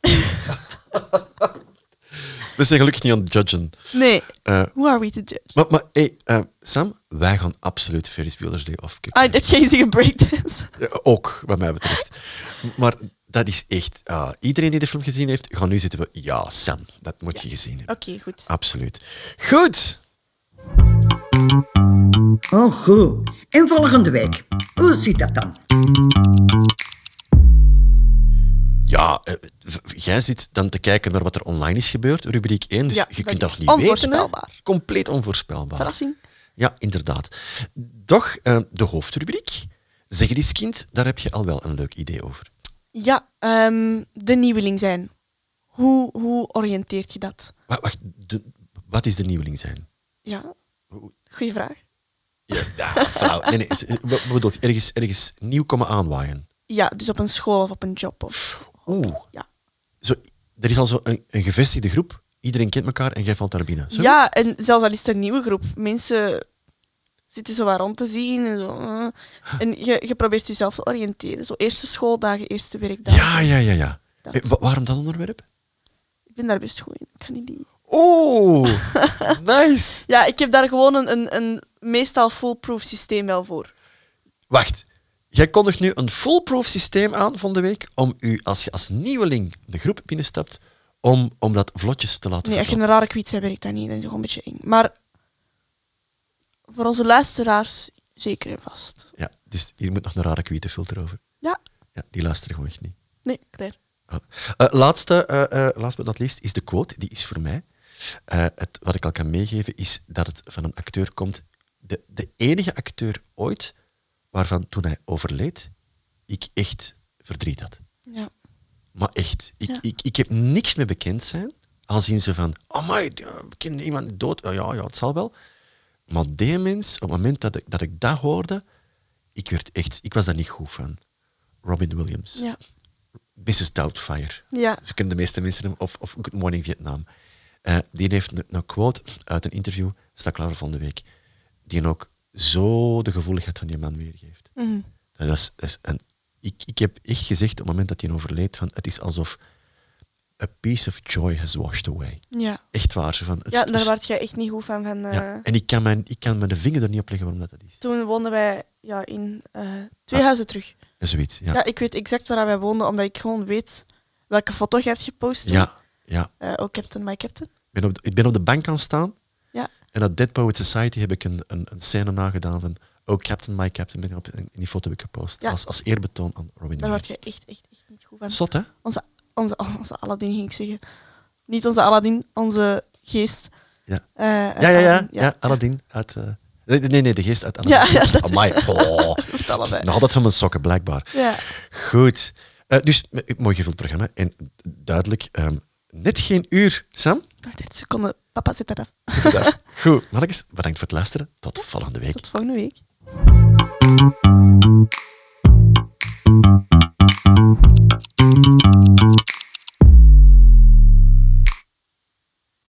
We zijn gelukkig niet aan het judgen. Nee, Eh, who are we to judge? maar maar hey, eh, Sam, wij gaan absoluut Ferris Bueller's Day Off kijken. Ah, dat ga je zeggen breakdance. Ja, ook, wat mij betreft. Maar dat is echt... ah, iedereen die de film gezien heeft, gaat nu zitten van... Ja, Sam, dat moet je gezien hebben. Oké, goed. Absoluut. Goed. Oh, goed. En volgende week. Hoe zit dat dan? Ja, eh, jij zit dan te kijken naar wat er online is gebeurd, rubriek 1. Dus Ja, je kunt dat niet weten. Compleet onvoorspelbaar. Verrassing. Ja, inderdaad. Doch, eh, de hoofdrubriek, zeg het eens kind, daar heb je al wel een leuk idee over. Ja, ehm, de nieuweling zijn. Hoe, hoe oriënteert je dat? Wa- Wacht, de- wat is de nieuweling zijn? Ja, goeie vraag. Ja, ja, flauw. Nee, nee, wat bedoelt je? Ergens, ergens nieuw komen aanwaaien? Ja, dus op een school of op een job. Of... Oeh. Ja. Zo, er is al zo een, een gevestigde groep, iedereen kent elkaar en jij valt daar binnen. Zoiets? Ja, en zelfs al is het een nieuwe groep. Mensen zitten zo wat rond te zien. En, zo, eh. en je, je probeert jezelf te oriënteren. Zo eerste schooldagen, eerste werkdagen. Ja, ja, ja. ja. Eh, wa- waarom dat onderwerp? Ik ben daar best goed in. Ik kan niet die... Oeh, nice. Ja, ik heb daar gewoon een, een, een meestal foolproof systeem wel voor. Wacht, jij kondigt nu een foolproof systeem aan van de week om u, als je als nieuweling de groep binnenstapt, om, om dat vlotjes te laten Nee, als je een rare kwiet hebt, werkt dat niet. Dat is gewoon een beetje eng. Maar voor onze luisteraars zeker en vast. Ja, dus hier moet nog een rare kwietenfilter over. Ja. Ja, die luisteren gewoon echt niet. Nee, klaar. Eh, laatste, eh, eh, last but not least, is de quote. Die is voor mij. Eh, het, wat ik al kan meegeven is dat het van een acteur komt. De, de enige acteur ooit waarvan toen hij overleed, ik echt verdriet had. Ja. Maar echt, ik, Ja. ik, ik heb niks meer bekend zijn. Al zien ze van, oh my, ken iemand dood? Oh, ja, ja, het zal wel. Maar die mens, op het moment dat ik dat, ik dat hoorde, ik werd echt, ik was daar niet goed van. Robin Williams. Ja. Mrs. Doubtfire. Ja. Zo kennen de meeste mensen hem, of, of Good Morning Vietnam. Eh, die heeft een, quote uit een interview, staat klaar voor volgende week, die ook zo de gevoeligheid van die man weergeeft. Mhm. Dat is, dat is een, ik, ik heb echt gezegd op het moment dat hij overleed, van, het is alsof a piece of joy has washed away. Ja. Echt waar. Van, het ja, daar werd jij echt niet goed van. van eh, ja. En ik kan, mijn, ik kan mijn vinger er niet op leggen waarom dat, dat is. Toen woonden wij ja, in eh, twee Ah. huizen terug. Zoiets, ja. Ja. ik weet exact waar wij woonden, omdat ik gewoon weet welke foto je hebt gepost. Ja, ja. Eh, oh, Captain, my Captain. Ik ben op de, ik ben op de bank gaan staan. Ja. En op Dead Poet Society heb ik een, een, een scène nagedaan van Oh, Captain, my Captain. Ben op, in die foto heb ik gepost. Ja. Als, als eerbetoon aan Robin Daar word je echt, echt, echt niet goed van. Zot, hè? Onze, onze, onze Aladdin ging ik zeggen. Niet onze Aladdin, onze geest. Ja. Eh, Ja, ja, ja. Aladdin, ja, Aladdin uit... eh, nee, nee, nee, de geest uit Aladdin. Ja, ja, dat is- Amai, oh. Met allebei. Nog altijd van mijn sokken, blijkbaar. Ja. Goed. Eh, dus, eh, mooi gevuld programma. En duidelijk, ehm, Net geen uur, Sam. Nog 30 seconden. Papa zit eraf. Zit eraf. Goed, Marcus, bedankt voor het luisteren. Tot volgende week. Tot volgende week.